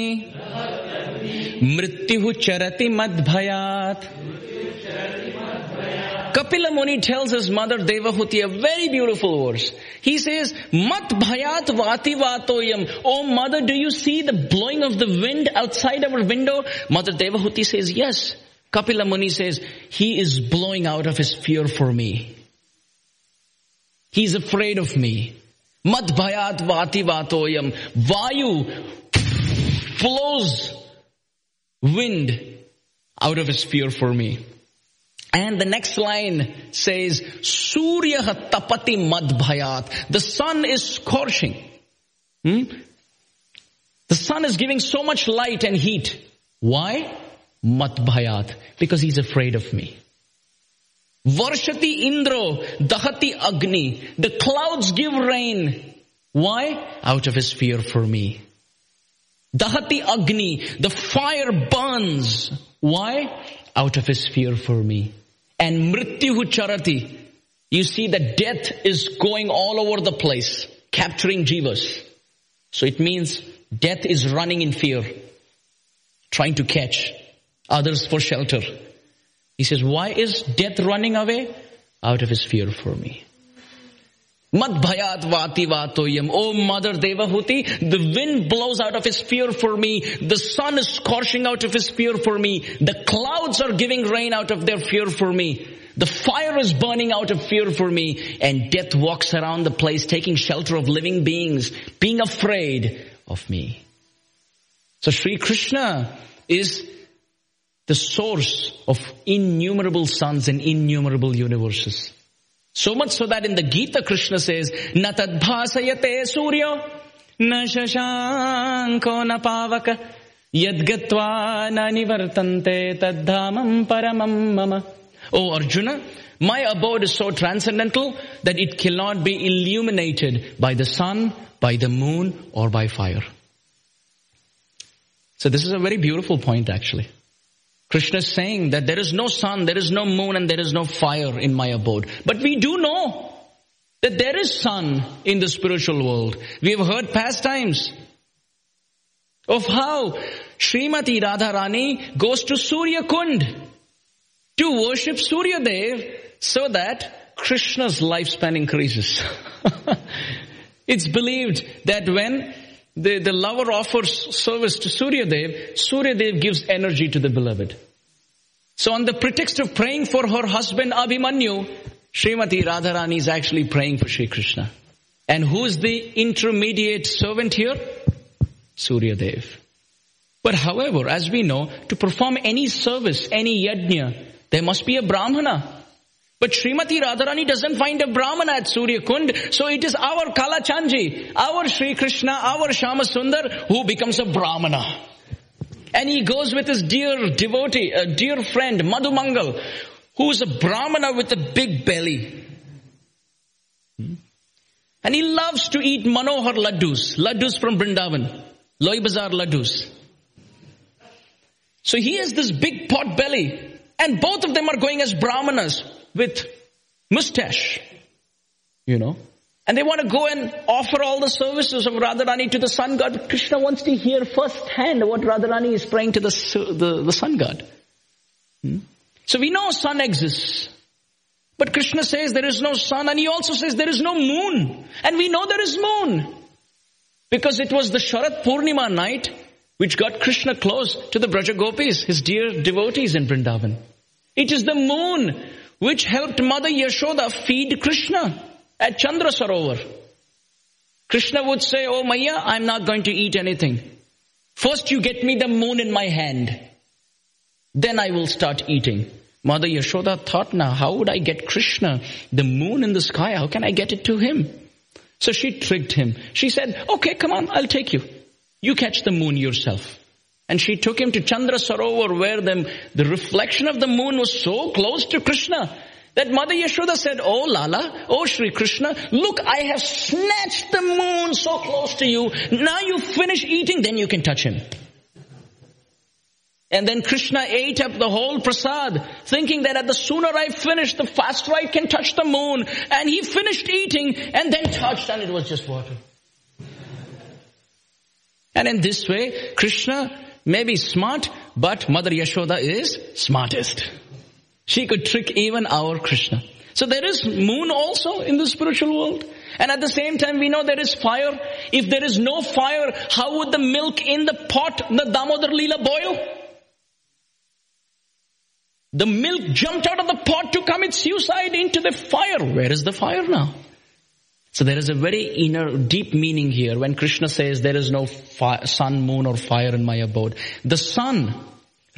मृत्यु चरति मद्भयात Kapila Muni tells his mother Devahuti a very beautiful verse. He says, Mat bhayat vati vatoyam. Oh mother, do you see the blowing of the wind outside our window? Mother Devahuti says, yes. Kapila Muni says, he is blowing out of his fear for me. He's afraid of me. Mad bhayat vati vatoyam. Vayu flows wind out of his fear for me. And the next line says, Surya tapati mad bhayat. The sun is scorching. Hmm? The sun is giving so much light and heat. Why? Mat bhayat. Because he's afraid of me. Varshati Indro, Dahati Agni. The clouds give rain. Why? Out of his fear for me. Dahati Agni, the fire burns. Why? Out of his fear for me. And Mrityuhu Charati, you see that death is going all over the place, capturing jivas. So it means death is running in fear, trying to catch others for shelter. He says, why is death running away? Out of his fear for me. Mad bhayat vati vatoyam. Oh mother Devahuti, the wind blows out of his fear for me. The sun is scorching out of his fear for me. The clouds are giving rain out of their fear for me. The fire is burning out of fear for me. And death walks around the place taking shelter of living beings, being afraid of me. So Sri Krishna is the source of innumerable suns and innumerable universes. So much so that in the Gita Krishna says, Na tadbhasayate surya, na shashanko na pavaka, yadgatva na nivartante tadhamam paramam mama. Oh Arjuna, my abode is so transcendental that it cannot be illuminated by the sun, by the moon, or by fire. So this is a very beautiful point actually. Krishna is saying that there is no sun, there is no moon, and there is no fire in my abode. But we do know that there is sun in the spiritual world. We have heard pastimes of how Srimati Radharani goes to Surya Kund to worship Surya Dev so that Krishna's lifespan increases. it's believed that when the, the lover offers service to Surya Dev, Surya Dev gives energy to the beloved. So on the pretext of praying for her husband Abhimanyu, Srimati Radharani is actually praying for Sri Krishna. And who's the intermediate servant here? Surya Dev. But however, as we know, to perform any service, any yajna, there must be a brahmana. But Srimati Radharani doesn't find a Brahmana at Surya Kund, so it is our Kalachandji, our Sri Krishna, our Shama Sundar who becomes a Brahmana. And he goes with his dear devotee, a dear friend, Madhumangal, who's a Brahmana with a big belly. Hmm? And he loves to eat Manohar laddus, laddus from Brindavan, Loi Bazaar laddus. So he has this big pot belly, and both of them are going as Brahmanas with mustache, you know. And they want to go and offer all the services of Radharani to the sun god. But Krishna wants to hear firsthand what Radharani is praying to the, the, the sun god. Hmm? So we know sun exists. But Krishna says there is no sun and he also says there is no moon. And we know there is moon. Because it was the Sharat Purnima night which got Krishna close to the Braja Gopis, his dear devotees in Vrindavan. It is the moon which helped Mother Yashoda feed Krishna at Chandra Sarovar. Krishna would say, Oh Maya, I'm not going to eat anything. First you get me the moon in my hand. Then I will start eating. Mother Yashoda thought, now how would I get Krishna? The moon in the sky, how can I get it to him? So she tricked him. She said, okay, come on, I'll take you. You catch the moon yourself. And she took him to Chandra Sarovar where the, the reflection of the moon was so close to Krishna that Mother Yashoda said, Oh Lala, oh Sri Krishna, look, I have snatched the moon so close to you. Now you finish eating, then you can touch him. And then Krishna ate up the whole prasad, thinking that at the sooner I finish, the faster I can touch the moon. And he finished eating and then touched and it was just water. And in this way, Krishna may be smart, but Mother Yashoda is smartest. She could trick even our Krishna. So there is moon also in the spiritual world. And at the same time we know there is fire. If there is no fire, how would the milk in the pot, the Damodar Leela boil? The milk jumped out of the pot to commit suicide into the fire. Where is the fire now? So there is a very inner, deep meaning here when Krishna says there is no fi- sun, moon or fire in my abode. The sun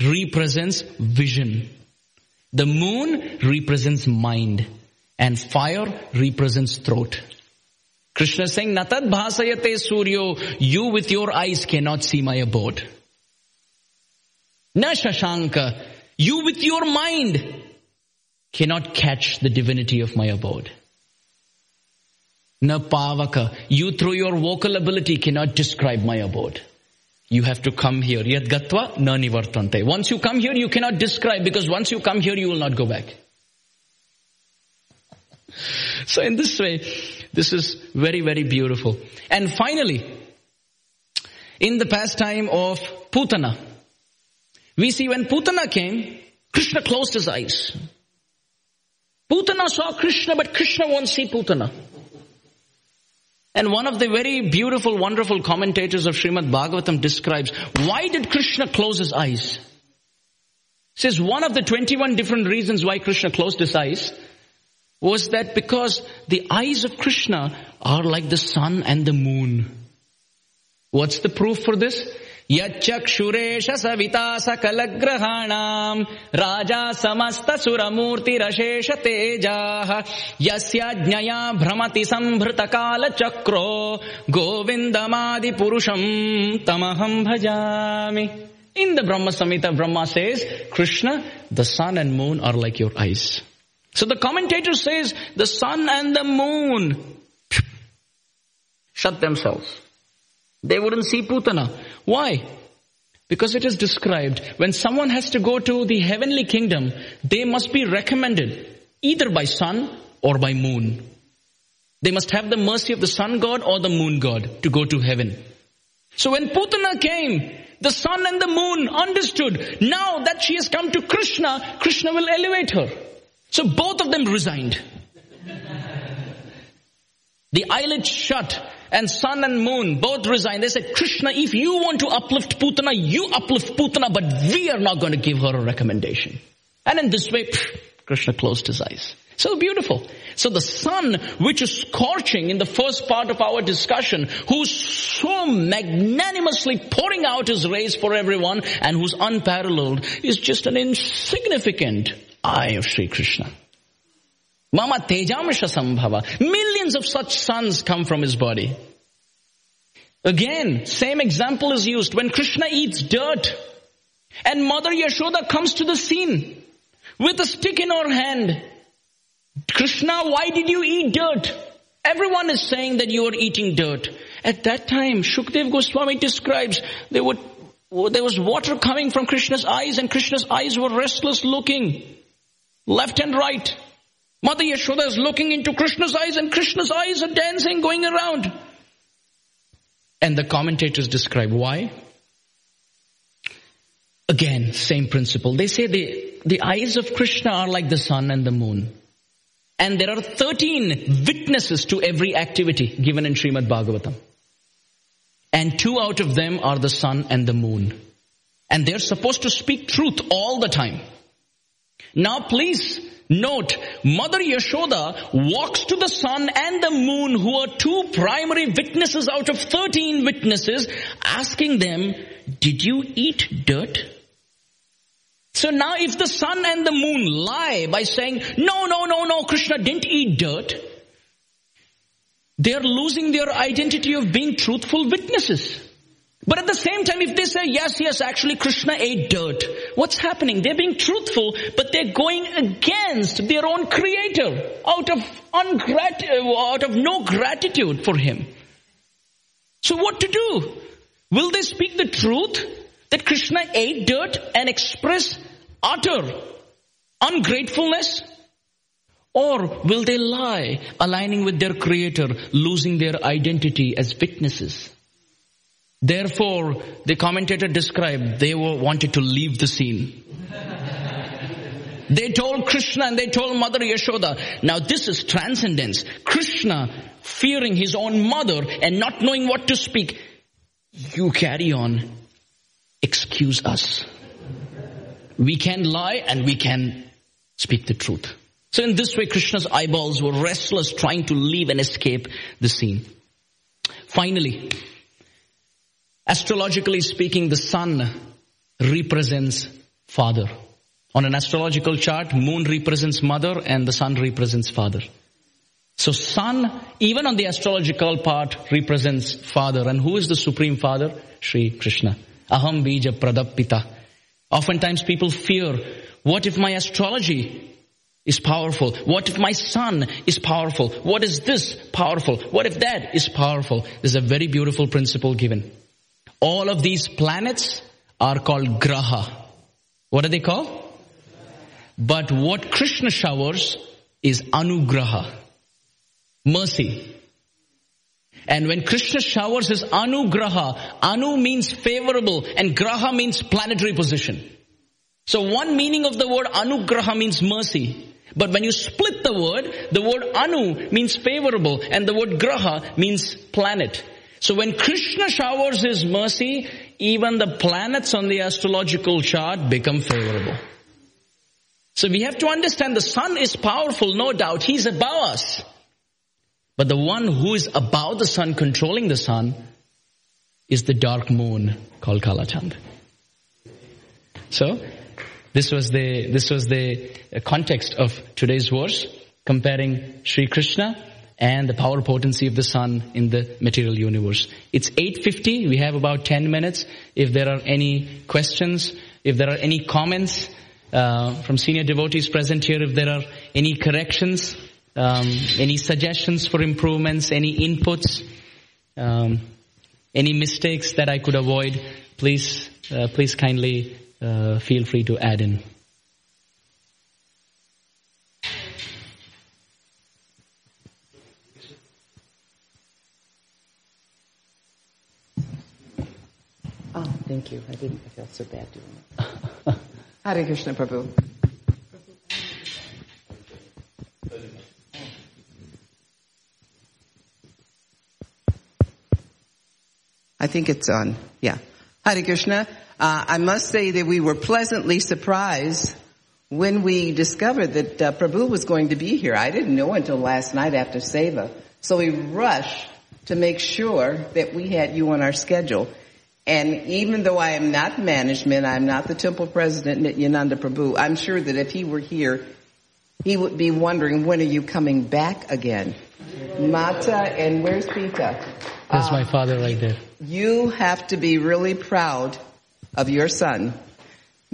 represents vision. The moon represents mind. And fire represents throat. Krishna is saying, Natad bhasayate suryo, you with your eyes cannot see my abode. Na shashanka, you with your mind cannot catch the divinity of my abode. Na pavaka, you through your vocal ability cannot describe my abode. You have to come here. Yad gatva na nivartante. Once you come here, you cannot describe because once you come here, you will not go back. So in this way, this is very, very beautiful. And finally, in the pastime of Putana, we see when Putana came, Krishna closed his eyes. Putana saw Krishna, but Krishna won't see Putana. And one of the very beautiful, wonderful commentators of Srimad Bhagavatam describes, why did Krishna close his eyes? Says one of the 21 different reasons why Krishna closed his eyes was that because the eyes of Krishna are like the sun and the moon. What's the proof for this? यच्चक्षुरेश Savita सकलग्रहाणाम् Raja समस्तसुरमूर्तिरशेष तेजाः यस्याज्ञया भ्रमति सम्भृतकालचक्रो गोविन्दमादिपुरुषम् तमहम् भजामि In the Brahma Samhita, Brahma says, Krishna, the sun and moon are like your eyes. So the commentator says, the sun and the moon shut themselves. They wouldn't see Putana. Why? Because it is described when someone has to go to the heavenly kingdom, they must be recommended either by sun or by moon. They must have the mercy of the sun god or the moon god to go to heaven. So when Putana came, the sun and the moon understood now that she has come to Krishna, Krishna will elevate her. So both of them resigned. The eyelids shut and sun and moon both resigned. They said, Krishna, if you want to uplift Putana, you uplift Putana, but we are not going to give her a recommendation. And in this way, Krishna closed his eyes. So beautiful. So the sun, which is scorching in the first part of our discussion, who's so magnanimously pouring out his rays for everyone and who's unparalleled, is just an insignificant eye of Sri Krishna. Mama Tejamsha Sambhava. Millions of such suns come from his body. Again, same example is used when Krishna eats dirt and Mother Yashoda comes to the scene with a stick in her hand. Krishna, why did you eat dirt? Everyone is saying that you are eating dirt. At that time, Shukdev Goswami describes there, would, there was water coming from Krishna's eyes and Krishna's eyes were restless looking left and right. Mother Yashoda is looking into Krishna's eyes and Krishna's eyes are dancing, going around. And the commentators describe why. Again, same principle. They say the, the eyes of Krishna are like the sun and the moon. And there are 13 witnesses to every activity given in Srimad Bhagavatam. And two out of them are the sun and the moon. And they're supposed to speak truth all the time. Now please Note, Mother Yashoda walks to the sun and the moon who are two primary witnesses out of 13 witnesses asking them, did you eat dirt? So now if the sun and the moon lie by saying, no, no, no, no, Krishna didn't eat dirt, they are losing their identity of being truthful witnesses. But at the same time, if they say, yes, yes, actually Krishna ate dirt, what's happening? They're being truthful, but they're going against their own creator out of ungrat- uh, out of no gratitude for him. So what to do? Will they speak the truth that Krishna ate dirt and express utter ungratefulness? Or will they lie, aligning with their creator, losing their identity as witnesses? Therefore, the commentator described they were wanted to leave the scene. they told Krishna and they told Mother Yashoda, now this is transcendence. Krishna fearing his own mother and not knowing what to speak. You carry on. Excuse us. We can lie and we can speak the truth. So in this way, Krishna's eyeballs were restless trying to leave and escape the scene. Finally, Astrologically speaking, the sun represents father. On an astrological chart, moon represents mother and the sun represents father. So sun, even on the astrological part, represents father. And who is the supreme father? Sri Krishna. Aham bija pradapita. Oftentimes people fear, what if my astrology is powerful? What if my sun is powerful? What is this powerful? What if that is powerful? There's a very beautiful principle given. All of these planets are called graha. What are they called? But what Krishna showers is anugraha. Mercy. And when Krishna showers his anugraha, anu means favorable and graha means planetary position. So one meaning of the word anugraha means mercy. But when you split the word, the word anu means favorable and the word graha means planet. So when Krishna showers his mercy, even the planets on the astrological chart become favorable. So we have to understand the sun is powerful, no doubt. He's above us. But the one who is above the sun, controlling the sun, is the dark moon called Kalachand. So, this was the, this was the context of today's verse, comparing Sri Krishna and the power potency of the sun in the material universe. It's 8.50. We have about 10 minutes. If there are any questions, if there are any comments uh, from senior devotees present here, if there are any corrections, um, any suggestions for improvements, any inputs, um, any mistakes that I could avoid, please, uh, please kindly uh, feel free to add in. Oh, thank you. I didn't I felt so bad doing it. Hare Krishna Prabhu. I think it's on. Yeah. Hare Krishna. Uh, I must say that we were pleasantly surprised when we discovered that uh, Prabhu was going to be here. I didn't know until last night after Seva. So we rushed to make sure that we had you on our schedule. And even though I am not management, I'm not the temple president, Nityananda Prabhu, I'm sure that if he were here, he would be wondering, when are you coming back again? Mata and where's Pita? That's uh, my father right there. You have to be really proud of your son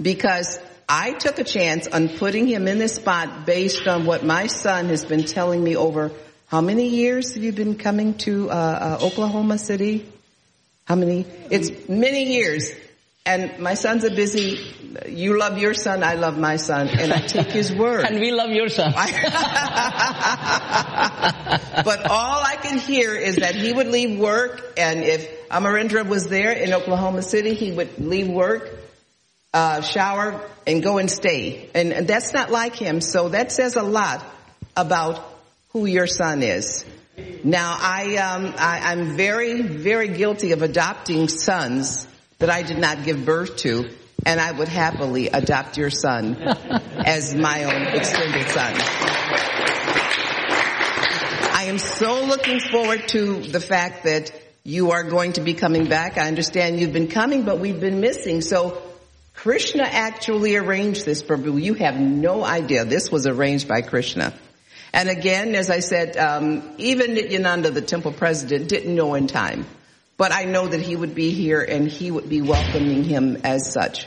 because I took a chance on putting him in this spot based on what my son has been telling me over how many years have you been coming to uh, uh, Oklahoma City? How many? It's many years. And my sons are busy. You love your son, I love my son, and I take his word. and we love your son. but all I can hear is that he would leave work, and if Amarendra was there in Oklahoma City, he would leave work, uh, shower, and go and stay. And, and that's not like him, so that says a lot about who your son is. Now, I, um, I, I'm very, very guilty of adopting sons that I did not give birth to, and I would happily adopt your son as my own extended son. I am so looking forward to the fact that you are going to be coming back. I understand you've been coming, but we've been missing. So Krishna actually arranged this, Prabhu. You have no idea. This was arranged by Krishna. And again, as I said, um, even Nityananda, the temple president, didn't know in time. but I know that he would be here and he would be welcoming him as such.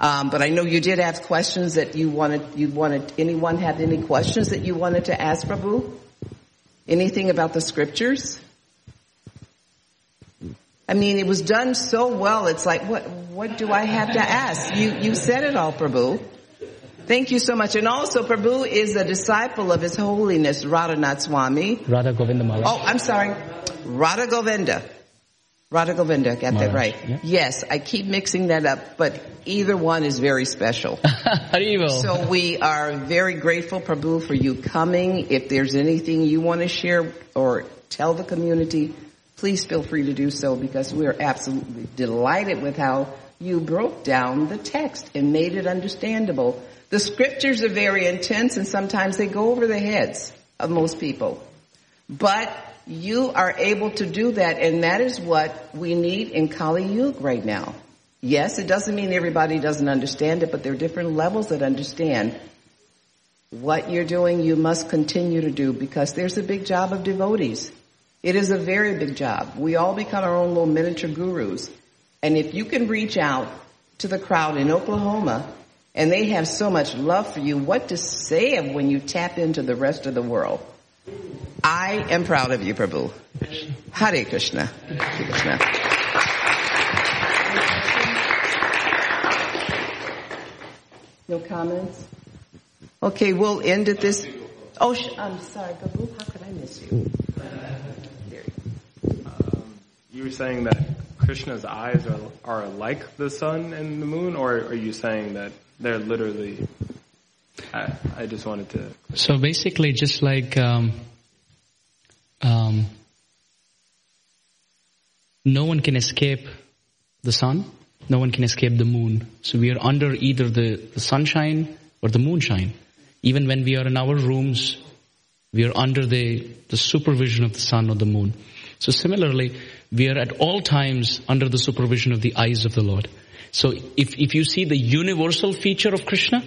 Um, but I know you did have questions that you wanted. You wanted anyone have any questions that you wanted to ask Prabhu? Anything about the scriptures? I mean, it was done so well. It's like, what, what do I have to ask? You, you said it all, Prabhu. Thank you so much. And also, Prabhu is a disciple of His Holiness Radhanath Swami. Radha Govinda Maharaj. Oh, I'm sorry. Radha Govinda. Radha Govinda, got that right. yeah. Yes, I keep mixing that up, but either one is very special. So we are very grateful, Prabhu, for you coming. If there's anything you want to share or tell the community, please feel free to do so because we are absolutely delighted with how you broke down the text and made it understandable. The scriptures are very intense and sometimes they go over the heads of most people. But you are able to do that and that is what we need in Kali Yuga right now. Yes, it doesn't mean everybody doesn't understand it, but there are different levels that understand what you're doing, you must continue to do because there's a big job of devotees. It is a very big job. We all become our own little miniature gurus. And if you can reach out to the crowd in Oklahoma and they have so much love for you, what to say when you tap into the rest of the world? I am proud of you, Prabhu. Hare Krishna. Hare Krishna. No comments? Okay, we'll end at this. Oh, I'm sorry, Prabhu. How could I miss you? Go. You were saying that Krishna's eyes are, are like the sun and the moon, or are you saying that they're literally? I, I just wanted to. So basically, just like um, um, no one can escape the sun, no one can escape the moon. So we are under either the, the sunshine or the moonshine. Even when we are in our rooms, we are under the, the supervision of the sun or the moon. So similarly, we are at all times under the supervision of the eyes of the Lord. So if, if you see the universal feature of Krishna,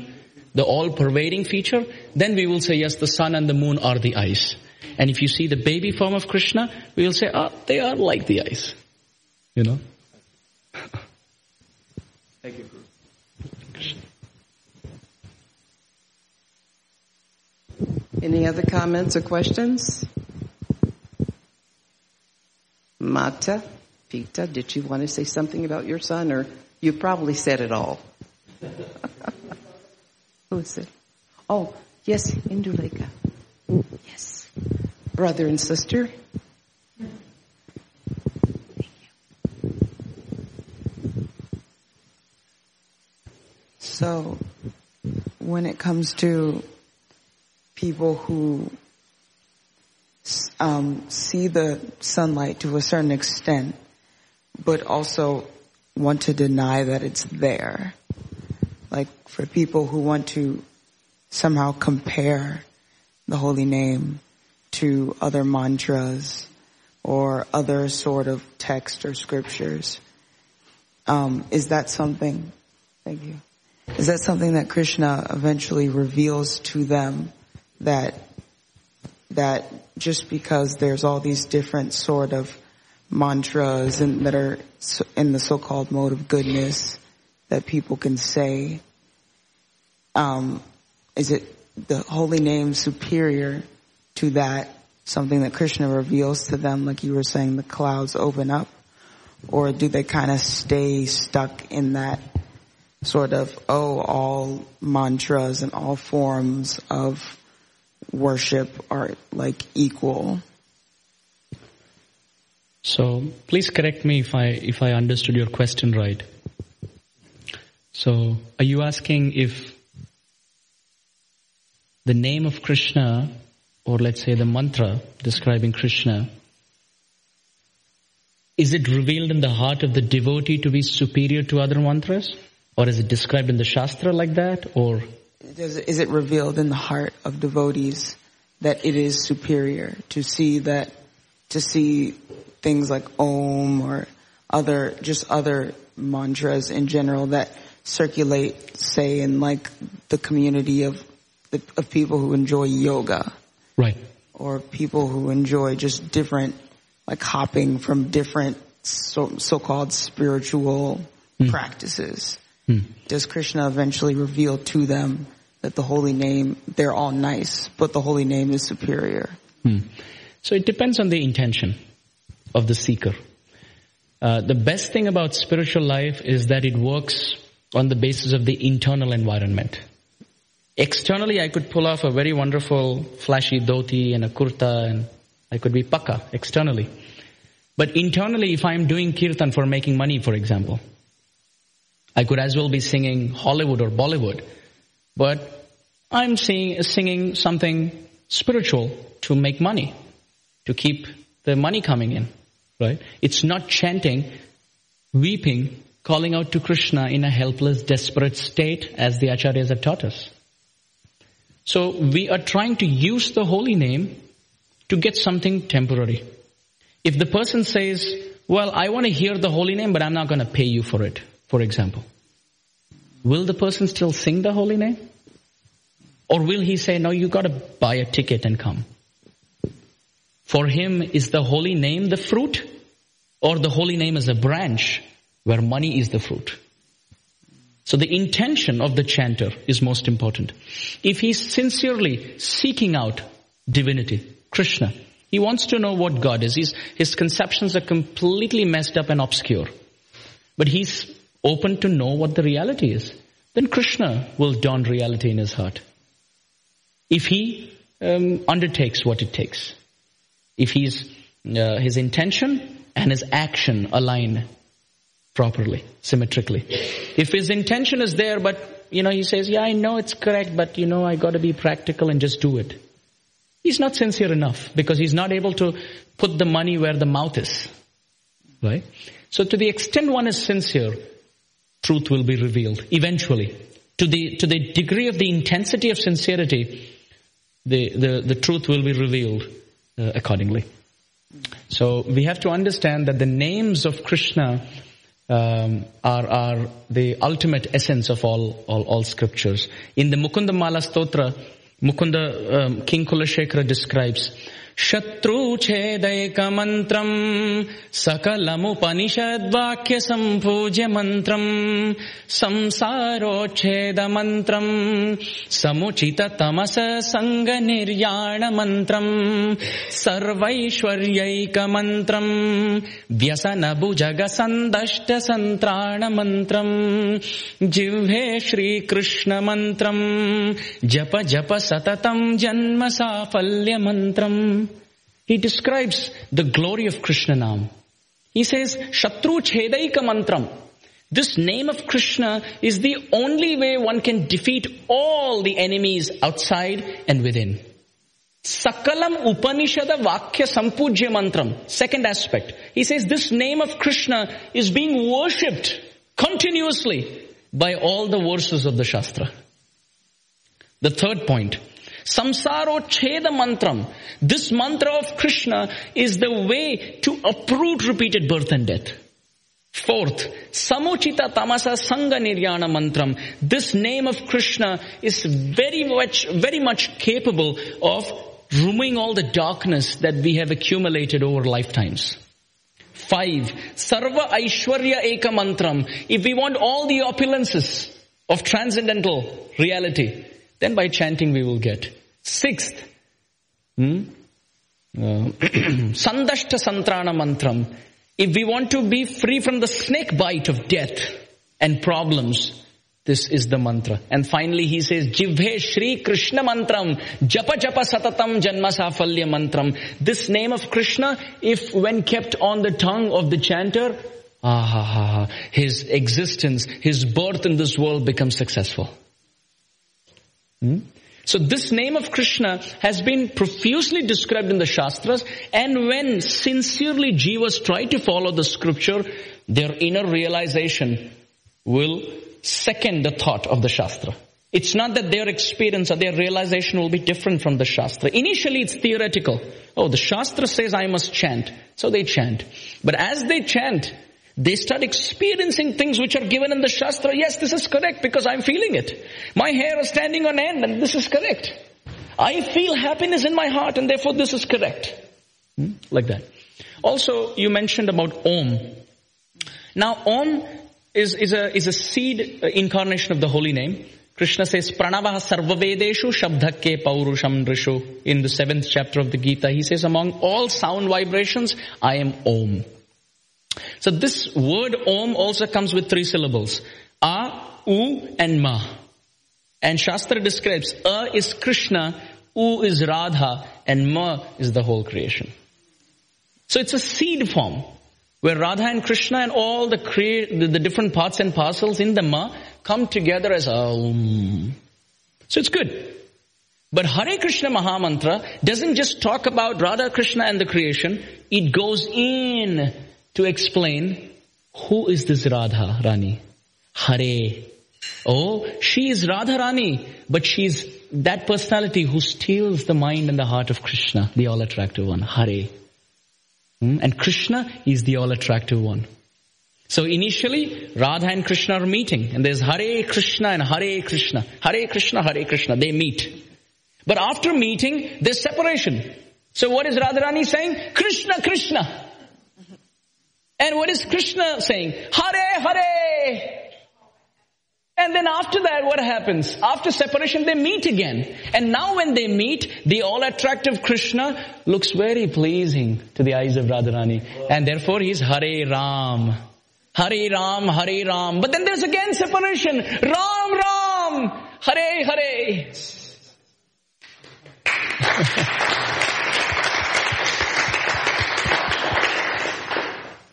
the all-pervading feature, then we will say, yes, the sun and the moon are the eyes. And if you see the baby form of Krishna, we will say, ah, they are like the eyes. You know? Thank you. Guru. Any other comments or questions? Mata, Pita, did you want to say something about your son or you probably said it all? Who is it? Oh, yes, Induleka. Yes. Brother and sister. So, when it comes to people who um, see the sunlight to a certain extent, but also want to deny that it's there, like for people who want to somehow compare the holy name to other mantras or other sort of text or scriptures, um, is that something? Thank you. Is that something that Krishna eventually reveals to them that that just because there's all these different sort of mantras and that are in the so-called mode of goodness that people can say, um, is it the holy name superior to that? Something that Krishna reveals to them, like you were saying, the clouds open up, or do they kind of stay stuck in that sort of, oh, all mantras and all forms of worship are like equal. So please correct me if I if I understood your question right. So are you asking if the name of Krishna or let's say the mantra describing Krishna is it revealed in the heart of the devotee to be superior to other mantras or is it described in the shastra like that or Does, is it revealed in the heart of devotees that it is superior to see that, to see things like Om or other, just other mantras in general that circulate, say, in like the community of, the, of people who enjoy yoga? Right. Or people who enjoy just different, like hopping from different so, so-called spiritual hmm. practices, hmm. does Krishna eventually reveal to them that the holy name, they're all nice, but the holy name is superior? So it depends on the intention of the seeker. Uh, the best thing about spiritual life is that it works on the basis of the internal environment. Externally, I could pull off a very wonderful flashy dhoti and a kurta and I could be pakka externally. But internally, if I'm doing kirtan for making money, for example, I could as well be singing Hollywood or Bollywood. But I'm sing, singing something spiritual to make money, to keep the money coming in, right? It's not chanting, weeping, calling out to Krishna in a helpless, desperate state as the acharyas have taught us. So we are trying to use the holy name to get something temporary. If the person says, well, I want to hear the holy name, but I'm not going to pay you for it, for example, will the person still sing the holy name? Or will he say, no, you got to buy a ticket and come? For him, is the holy name the fruit? Or the holy name is a branch where money is the fruit? So the intention of the chanter is most important. If he's sincerely seeking out divinity, Krishna, he wants to know what God is. He's, his conceptions are completely messed up and obscure. But he's open to know what the reality is. Then Krishna will dawn reality in his heart. If he um, undertakes what it takes. If he's, uh, his intention and his action align properly, symmetrically. If his intention is there, but, you know, he says, yeah, I know it's correct, but, you know, I gotta be practical and just do it. He's not sincere enough because he's not able to put the money where the mouth is. Right? So to the extent one is sincere, truth will be revealed eventually. To the, to the degree of the intensity of sincerity, the, the, the truth will be revealed uh, accordingly. So we have to understand that the names of Krishna um, are, are the ultimate essence of all, all, all scriptures. In the Mukunda Mala Stotra, Mukunda um, King Kulashekara describes शत्रुच्छेदैकमन्त्रम् सकलमुपनिषद्वाक्यसम्पूज्यमन्त्रम् संसारोच्छेदमन्त्रम् समुचिततमस सङ्गनिर्याणमन्त्रम् सर्वैश्वर्यैकमन्त्रम् व्यसनभुजगसन्दष्टसन्त्राणमन्त्रम् जिह्वे श्रीकृष्णमन्त्रम् जप जप सततम् जन्म साफल्यमन्त्रम् he describes the glory of Krishna Nam. He says, Shatru Chedaika Mantram. This name of Krishna is the only way one can defeat all the enemies outside and within. Sakalam Upanishada Vakya Sampujya Mantram. Second aspect. He says this name of Krishna is being worshipped continuously by all the verses of the Shastra. The third point. Samsaro Cheda Mantram. This mantra of Krishna is the way to uproot repeated birth and death. Fourth, Samuchita Tamasa Sangha Niryana Mantram. This name of Krishna is very much, very much capable of removing all the darkness that we have accumulated over lifetimes. Five, Sarva Aishwarya Eka Mantram. If we want all the opulences of transcendental reality, then by chanting we will get. Sixth, hmm? uh, Sandashta Santrana Mantram. If we want to be free from the snake bite of death and problems, this is the mantra. And finally he says, Jivhe Shri Krishna Mantram, Japa Japa Satatam Janma Safalya Mantram. This name of Krishna, if when kept on the tongue of the chanter, ah, his existence, his birth in this world becomes successful. Hmm? So this name of Krishna has been profusely described in the Shastras and when sincerely jivas try to follow the scripture, their inner realization will second the thought of the Shastra. It's not that their experience or their realization will be different from the Shastra. Initially it's theoretical. Oh, the Shastra says I must chant. So they chant. But as they chant, they start experiencing things which are given in the Shastra. Yes, this is correct because I'm feeling it. My hair is standing on end and this is correct. I feel happiness in my heart and therefore this is correct. Hmm? Like that. Also, you mentioned about Om. Now, Om is, is a, is a seed uh, incarnation of the holy name. Krishna says, Pranavaha sarvavedeshu shabdhakke paurusham rishu. In the seventh chapter of the Gita, he says, among all sound vibrations, I am Om. So this word Om also comes with three syllables. A, U, and Ma. And Shastra describes A is Krishna, U is Radha, and Ma is the whole creation. So it's a seed form where Radha and Krishna and all the, crea- the, the different parts and parcels in the Ma come together as Om. So it's good. But Hare Krishna Mahamantra doesn't just talk about Radha Krishna and the creation, it goes in to explain who is this Radha Rani? Hare. Oh, she is Radha Rani, but she's that personality who steals the mind and the heart of Krishna, the all attractive one, Hare. Hmm? And Krishna is the all attractive one. So initially, Radha and Krishna are meeting, and there's Hare Krishna and Hare Krishna. Hare Krishna, Hare Krishna, they meet. But after meeting, there's separation. So what is Radharani saying? Krishna, Krishna. And what is Krishna saying? Hare, Hare. And then after that, what happens? After separation, they meet again. And now when they meet, the all attractive Krishna looks very pleasing to the eyes of Radharani. And therefore he's Hare Ram. Hare Ram, Hare Ram. But then there's again separation. Ram, Ram. Hare, Hare.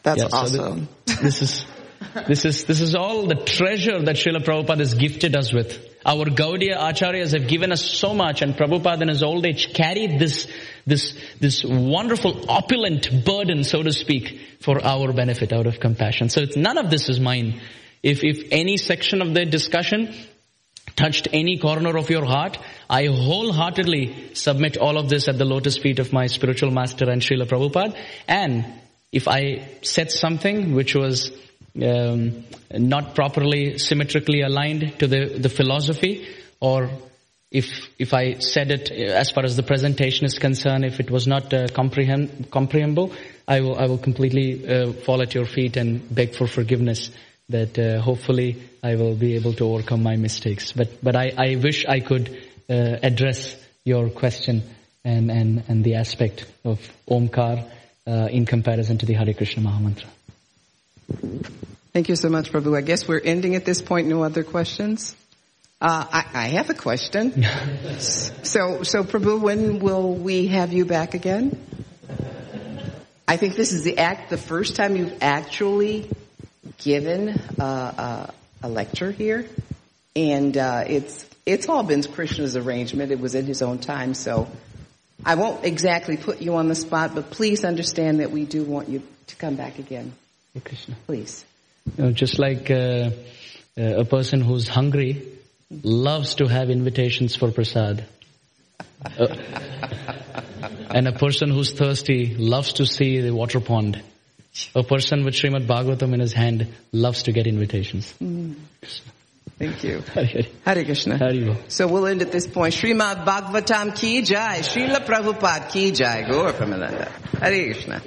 That's Yeah, so awesome. th- this is this is this is all the treasure that Srila Prabhupada has gifted us with. Our Gaudiya Acharyas have given us so much and Prabhupada in his old age carried this this this wonderful opulent burden, so to speak, for our benefit out of compassion. So it's none of this is mine. If if any section of the discussion touched any corner of your heart, I wholeheartedly submit all of this at the lotus feet of my spiritual master and Srila Prabhupada. And if I said something which was um, not properly symmetrically aligned to the, the philosophy, or if if I said it as far as the presentation is concerned, if it was not uh, comprehend, comprehensible, I will I will completely uh, fall at your feet and beg for forgiveness. That uh, hopefully I will be able to overcome my mistakes. But but I, I wish I could uh, address your question and, and, and the aspect of Omkar uh, in comparison to the Hare Krishna Mahamantra. Thank you so much, Prabhu. I guess we're ending at this point. No other questions? Uh, I, I have a question. so, so Prabhu, when will we have you back again? I think this is the act, the first time you've actually given uh, uh, a lecture here, and uh, it's it's all been Krishna's arrangement. It was in his own time, so I won't exactly put you on the spot, but please understand that we do want you to come back again. Hare Krishna. Please. You know, just like uh, uh, a person who's hungry loves to have invitations for prasad. Uh, and a person who's thirsty loves to see the water pond. A person with Srimad Bhagavatam in his hand loves to get invitations. Thank you. Hare Krishna. Hare So we'll end at this point. Srimad Bhagavatam ki jai. Srila Prabhupada ki jai. Gaur Pramananda. Hare Krishna.